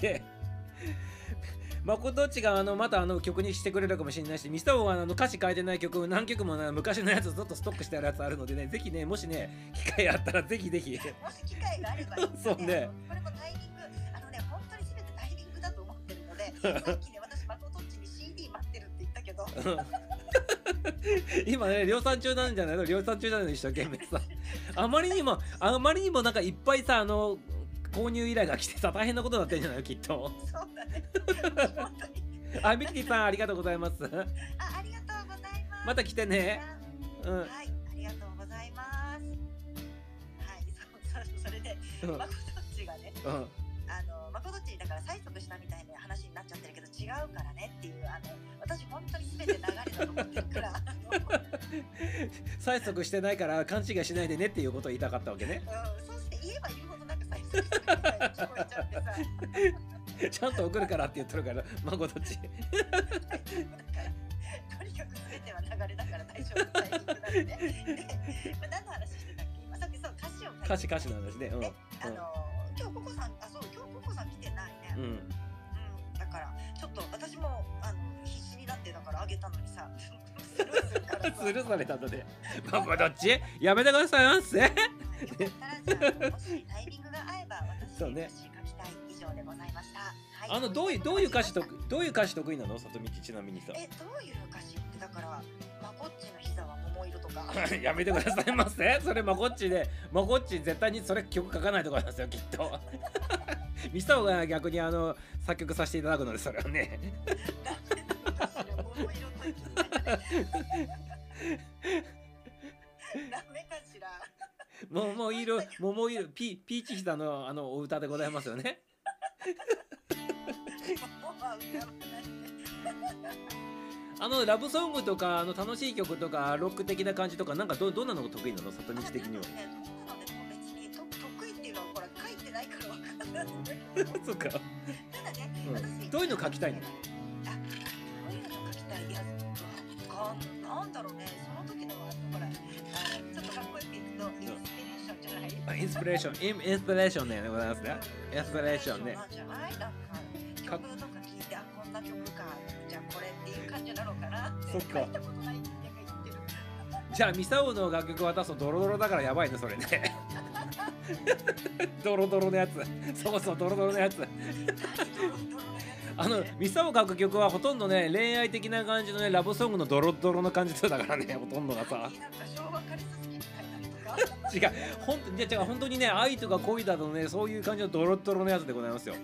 で まことっちがあのまたあの曲にしてくれるかもしれないしミスターはあの歌詞書いてない曲何曲もね昔のやつずっとストックしてあるやつあるのでねぜひねもしね機会あったらぜひぜひ。もし機会があればいいですそうね。これもタイミングあのね本当に全てタイミングだと思ってるのでさっきね私マコトッチに CD 待ってるって言ったけど 今ね量産中なんじゃないの？量産中なの一生懸命さ。あまりにもあまりにもなんかいっぱいさあの購入依頼が来てさ大変なことになってんじゃないの？きっと。そうだね。本当にあミキティさんありがとうございます。あありがとうございます。また来てね。うん。はいありがとうございます。はいそそ それでうん。まこどっちがねうん。あのまこどっちだから催促したみたいな話になっちゃってるけど違うからねっていうあの私本当に全て流れだと思ってるから。催促してないから勘違いしないでねっていうことを言いたかったわけね。うん、そうして言えば言うほどなんか催促してるみたいに聞こえちゃってさ。ちゃんと送るからって言ってるからまこどっち。とにかく全ては流れだから大丈夫タイミングなんでね。でまあ何の話してたっけ？今さっきそう歌詞を歌詞歌詞の話ね。ねあの今日ココさんあそう今日ココさん来てないね、うん、うん、うん、だからちょっと私もあの必死になってだからあげたのにさ。スルーするからさ。スルーされたんだねまこどっち？やめてくださいませ。よかったらじゃあもしタイミングが合えば私そうね。歌詞書きたい以上でございました。はい。あのどういうどういう歌詞とえどういう歌詞得意なの？里道ちなみにさ。どういう歌詞ってだからまこっちの膝は桃色とか。やめてくださいませ。それまこっちでまこっち絶対にそれ曲書かないところなんですよきっと。ミサオが逆にあの作曲させていただくのでそれはね 桃色とダメかしら。桃色 桃色ピピーチ膝のあのお歌でございますよね。あのラブソングとかあの楽しい曲とかロック的な感じとかなんかどどんなのが得意なの里道的には。そっか、ただね、うん。私どういうの書きたいの？かんなんだろうね、その時のあのほら、あちょっとかっこよくいくと、インスピレーションじゃない。あインスピレーション。インインスピレーションねでございますね。インスピレーションね。じゃない？なんかか曲とか聞いて、あ、こんな曲か、じゃあこれっていう感じなのかなって。そっか。書いたことない人間が言ってる。じゃあミサオの楽曲渡すとドロドロだからやばいねそれね。ドロドロのやつ。そうそうドロドロのやつ。ドロドロ？のやつあのミサオ書く曲はほとんどね恋愛的な感じのねラブソングのドロドロの感じだからねほとんどがさ。違う。ほんいや違う。本当にね愛とか恋だとねそういう感じのドロドロのやつでございますよ。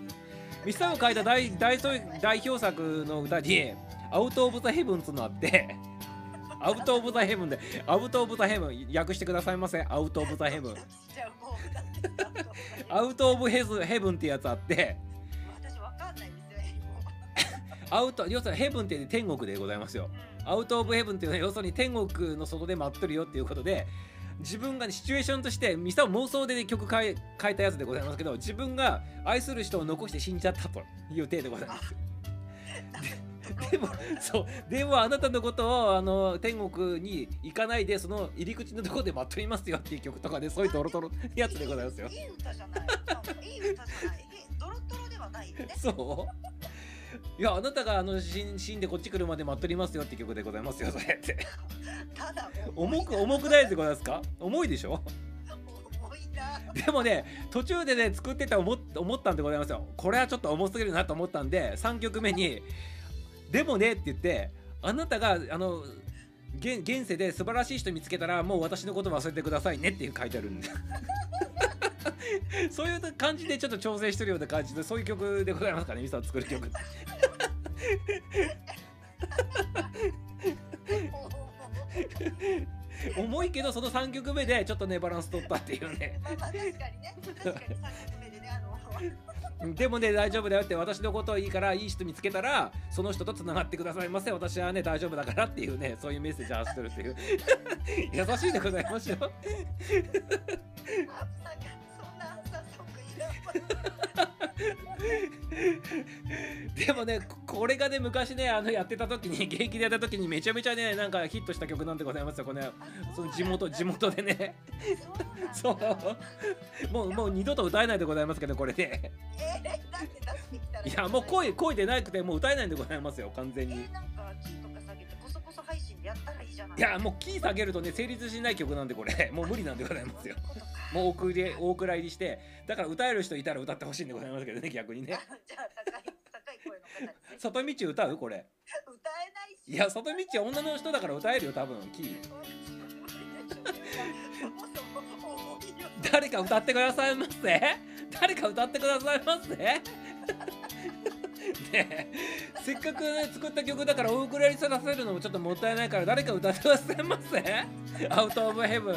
ミサオ書いた大大代表作の歌に「アウト・オブ・ザ・ヘブン」っていうのあってアウト・オブ・ザ・ヘブンでアウト・オブ・ザ・ヘブン訳してくださいませアウト・オブ・ザ・ヘブン？アウト・オブ・ヘズヘブンってやつあってアウト要するにヘブンって天国でございますよアウト・オブ・ヘブンっていうのは要するに天国の外で待ってるよっていうことで自分が、ね、シチュエーションとしてミサオ妄想で、ね、曲変え変えたやつでございますけど自分が愛する人を残して死んじゃったという体でございますでもそうでもあなたのことをあの天国に行かないでその入り口のところで待っていますよっていう曲とかでそういうドロドロやつでございますよいい歌じゃない。いい歌じゃない。えドロドロではないよね。そういやあなたがあの死ん死んでこっち来るまで待っておりますよって曲でございますよそれって。ただ重く重くないでございますか？重いでしょ？でもね途中でね作ってて思っ思ったんでございますよ。これはちょっと重すぎるなと思ったんで3曲目に「でもね」って言ってあなたがあの現現世で素晴らしい人見つけたらもう私のこと忘れてくださいねっていう書いてあるんで そういう感じでちょっと調整してるような感じでそういう曲でございますかねミサを作る曲。っ て重いけどその3曲目でちょっとねバランス取ったっていうね。まあまあ確かにね。確かに三曲目でねあの でもね大丈夫だよって私のこといいからいい人見つけたらその人とつながってくださいませ私はね大丈夫だからっていうねそういうメッセージを発してるっていう。優しいでございますよでもねここれがね昔ねあのやってた時に現役でやった時にめちゃめちゃねなんかヒットした曲なんでございますよこれその地元地元でね。そう。もうもう二度と歌えないでございますけどこれね。えー。いやもう声声でなくてもう歌えないんでございますよ完全に。えー、やったらいいじゃない。いやもうキー下げるとね成立しない曲なんでこれ。もう無理なんでございますよ。もうお蔵入り大蔵入りして。だから歌える人いたら歌ってほしいんでございますけどね 逆にね。あじゃあ高い高い声の方にね。里道歌う？これ。歌えないし。いや里道は女の人だから歌えるよ多分キー。誰か歌ってくださいませ。誰か歌ってくださいませ ねえ。せっかくね作った曲だから大蔵入りさせるのもちょっともったいないから誰か歌ってくださいませアウトオブヘブン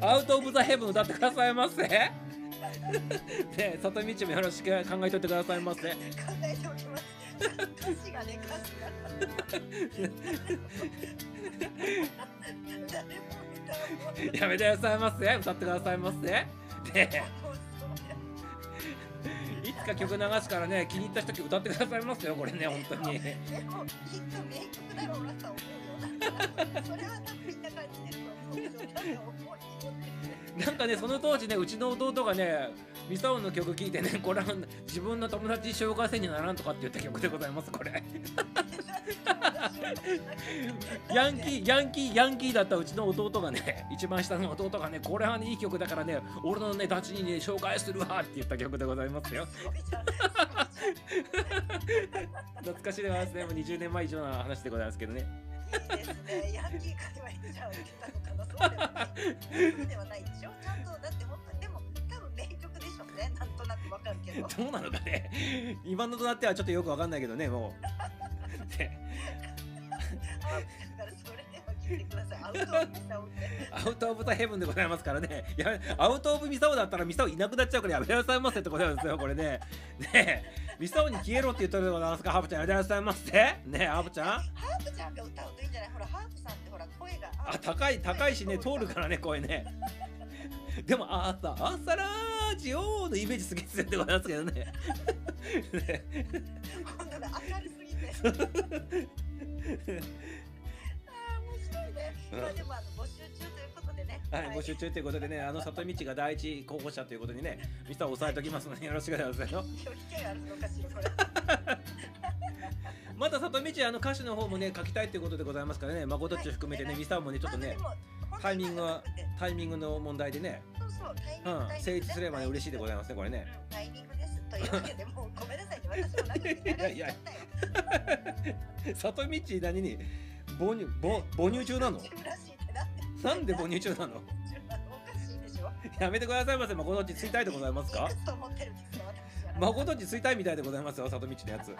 アウトオブザヘブン歌ってくださいませ？ね里道もよろしく考えといてくださいませ。考えておきます歌詞がね歌詞が。誰も歌やめてくださいませ。歌ってくださいませ。ねもうそうやいつか曲流すからね気に入った人歌ってくださいますよこれね本当に。でもきっと名曲だろうなとは思うよ。なんかそれは多分みんな感じてると思うよなんか思いに持ってなんかねその当時ねうちの弟がねミサオの曲聴いてねこれは自分の友達に紹介せんにならんとかって言った曲でございますこれ ヤンキーヤンキーヤンキーだったうちの弟がね 一番下の弟がねこれはねいい曲だからね俺のねダチにね紹介するわって言った曲でございますよ 懐かしいでございますねもう20年前以上の話でございますけどねいいですね。ヤンキー界隈にじゃあ受けたのかな。そうではない。でしょ。ちゃんとだって本当にでも多分名曲でしょうね。なんとなくわかるけど。どうなのかね今のとなってはちょっとよくわかんないけどねもうからそれでは聞いてください。アウトオブミサオって。アウト・オブ・ザ・ヘブンでございますからね。いやアウト・オブ・ミサオだったらミサオいなくなっちゃうからやめてくださいませってことなんですよ、これね。ねえ、ミサオに消えろって言ったらでございますか、ハープちゃんやめてくださいませ。ねえ、ハープちゃん？ハープちゃんが歌うといいんじゃない？ほらハープさんってほら声が。あ、高い、高いしね、通るからね、声ね。でも、朝、朝ラジオのイメージすげえ強いでございますけどね。ね本当だ明るすぎて。ああ面白いね。うん。まあでもあの募集中ということでね。はい、募集中ということでね、あの里道が第一候補者ということにね、ミサオ押さえときますので、よろしくお願いしますよ。また里道あの歌詞の方もね書きたいということでございますからね誠っち含めてねミサオもねちょっとねタイミングはタイミングの問題でね、そうそうタイミング、うん、成立すればね嬉しいでございますねこれね。うんタイミングですというわけでもうごめんなさいね。私もなんか流しちゃったよ里道何に母乳母母乳中なの？なんで母乳中なの？やめてくださいませ。誠っちついたいでございますか？誠っちついたいみたいでございますよ里道のやつ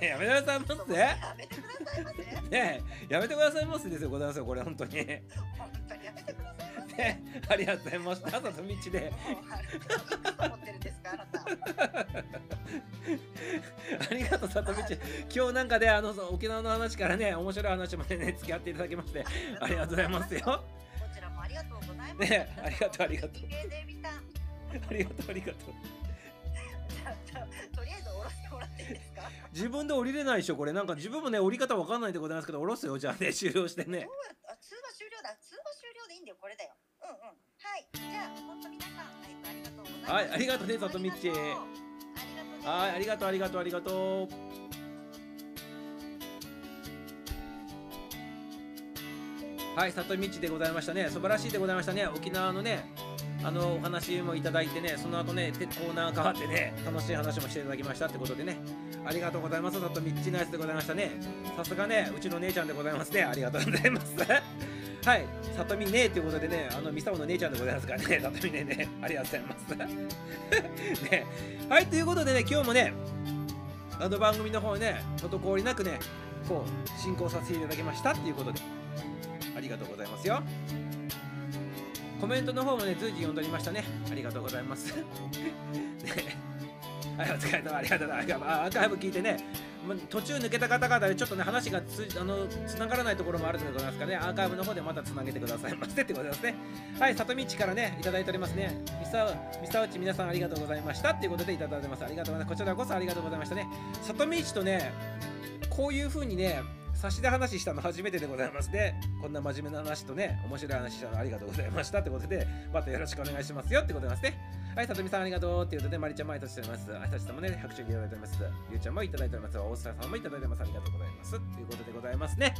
ねやめてくださいませ。やめてくださいませ。ねやめてくださいませですよございますよこれ本当に。ね 本当にやめてくださいませ。ありがとうございました。里道で。思ってるんですかあなた。ありがとう、さとみち。今日なんかで、あの、沖縄の話からね、面白い話までね、付き合っていただきまして、ありがとうございます。よ。こちらもありがとうございます。ねありがとうありがとう。ありがとう、ありがとう。とりあえずらっていいですか？自分で降りれないでしょ、これ。なんか自分もね、降り方わかんないでございますけど、降ろすよ、じゃあね、終了してね。どう。やった？あ通話終了だ。通話終了でいいんだよこれだようんうん。はい。じゃあ本当皆さんはいありがとうございますはいありがとうねさとみっち。ありがとうね。はい、ありがとう、ありがとう、ありがとう。はい、里道でございましたね。素晴らしいでございましたね。沖縄のね、あのお話もいただいてね、その後ね、コーナー変わってね、楽しい話もしていただきましたってことでね、ありがとうございます。里道ナイスでございましたね。さすがね、うちの姉ちゃんでございますね。ありがとうございます。はい、里見ねえということでね、あのミサオの姉ちゃんでございますからね、里見ねえね、ありがとうございます。ね、はい、ということでね、今日もね、あの番組の方ね、滞りなくね、こう、進行させていただきましたっていうことで、ありがとうございますよ。コメントの方もね、随時読んでおりましたね。ありがとうございます。はい、お疲れ様、ありがとうございます。アーカイブ聞いてね、ま途中抜けた方々でちょっとね、話がつあのつながらないところもあるのでございますからね、アーカイブの方でまたつなげてくださいませってことですね。はい、里道からね、いただいておりますね。ミサミサウチ皆さんありがとうございましたっていうことでいただいてます。ありがとうございます。こちらこそありがとうございましたね。里道とね、こういう風にね、差しで話したの初めてでございますで。こんな真面目な話とね、面白い話したのありがとうございましたってことで、またよろしくお願いしますよってことですね。はい、さとみさんありがとうっていうことで、まりちゃんも挨拶しております。あいたちさんもね、拍手いただいております。ゆうちゃんもいただいております。大沢さんもいただいております。ありがとうございます。ということでございますね。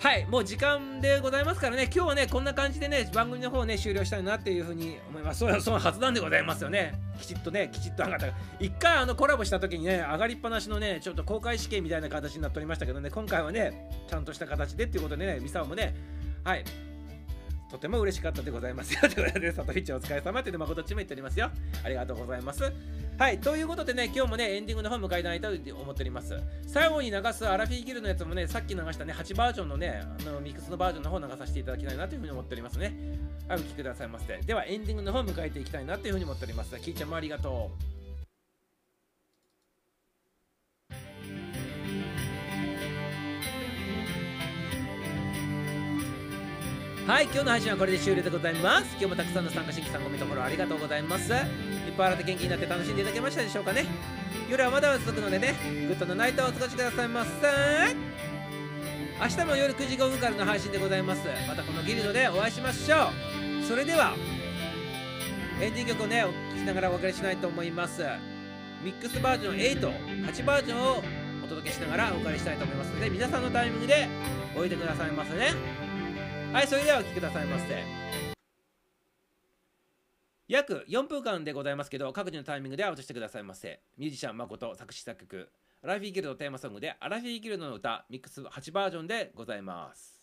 はい、もう時間でございますからね、今日はね、こんな感じでね、番組の方ね、終了したいなっていうふうに思います。そうそのはずなんでございますよね。きちっとね、きちっと上がった。一回あのコラボした時にね、上がりっぱなしのね、ちょっと公開試験みたいな形になっておりましたけどね、今回はね、ちゃんとした形でっていうことでね、ミサオもね、はい、とても嬉しかったでございますよ。ということで、里道お疲れ様っていう誠っちも言っておりますよ。ありがとうございます。はい、ということでね、今日もね、エンディングの方迎えたいと思っております。最後に流すアラフィーギルのやつもね、さっき流したね、8バージョンのね、あのミックスのバージョンの方を流させていただきたいなというふうに思っておりますね。はい、お聴きくださいませ。では、エンディングの方を迎えていきたいなというふうに思っております。キーちゃんもありがとう。はい、今日の配信はこれで終了でございます。今日もたくさんの参加新規さんご見ところありがとうございます。いっぱい笑って元気になって楽しんでいただけましたでしょうかね。夜はまだ続くのでね、 good の night をお過ごしくださいませ。明日も夜9時5分からの配信でございます。またこのギルドでお会いしましょう。それでは、エンディング曲をね、お聴きながらお別れしたいと思います。ミックスバージョン8、8バージョンをお届けしながらお別れしたいと思いますので、皆さんのタイミングでおいてくださいませね。はい、それではお聴きくださいませ。約4分間でございますけど、各自のタイミングでアウトしてくださいませ。ミュージシャン誠作詞作曲、アラフィーギルドテーマソングで、アラフィーギルドの歌、ミックス8バージョンでございます。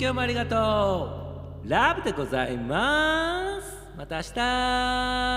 今日もありがとう。ラブでございます。また明日。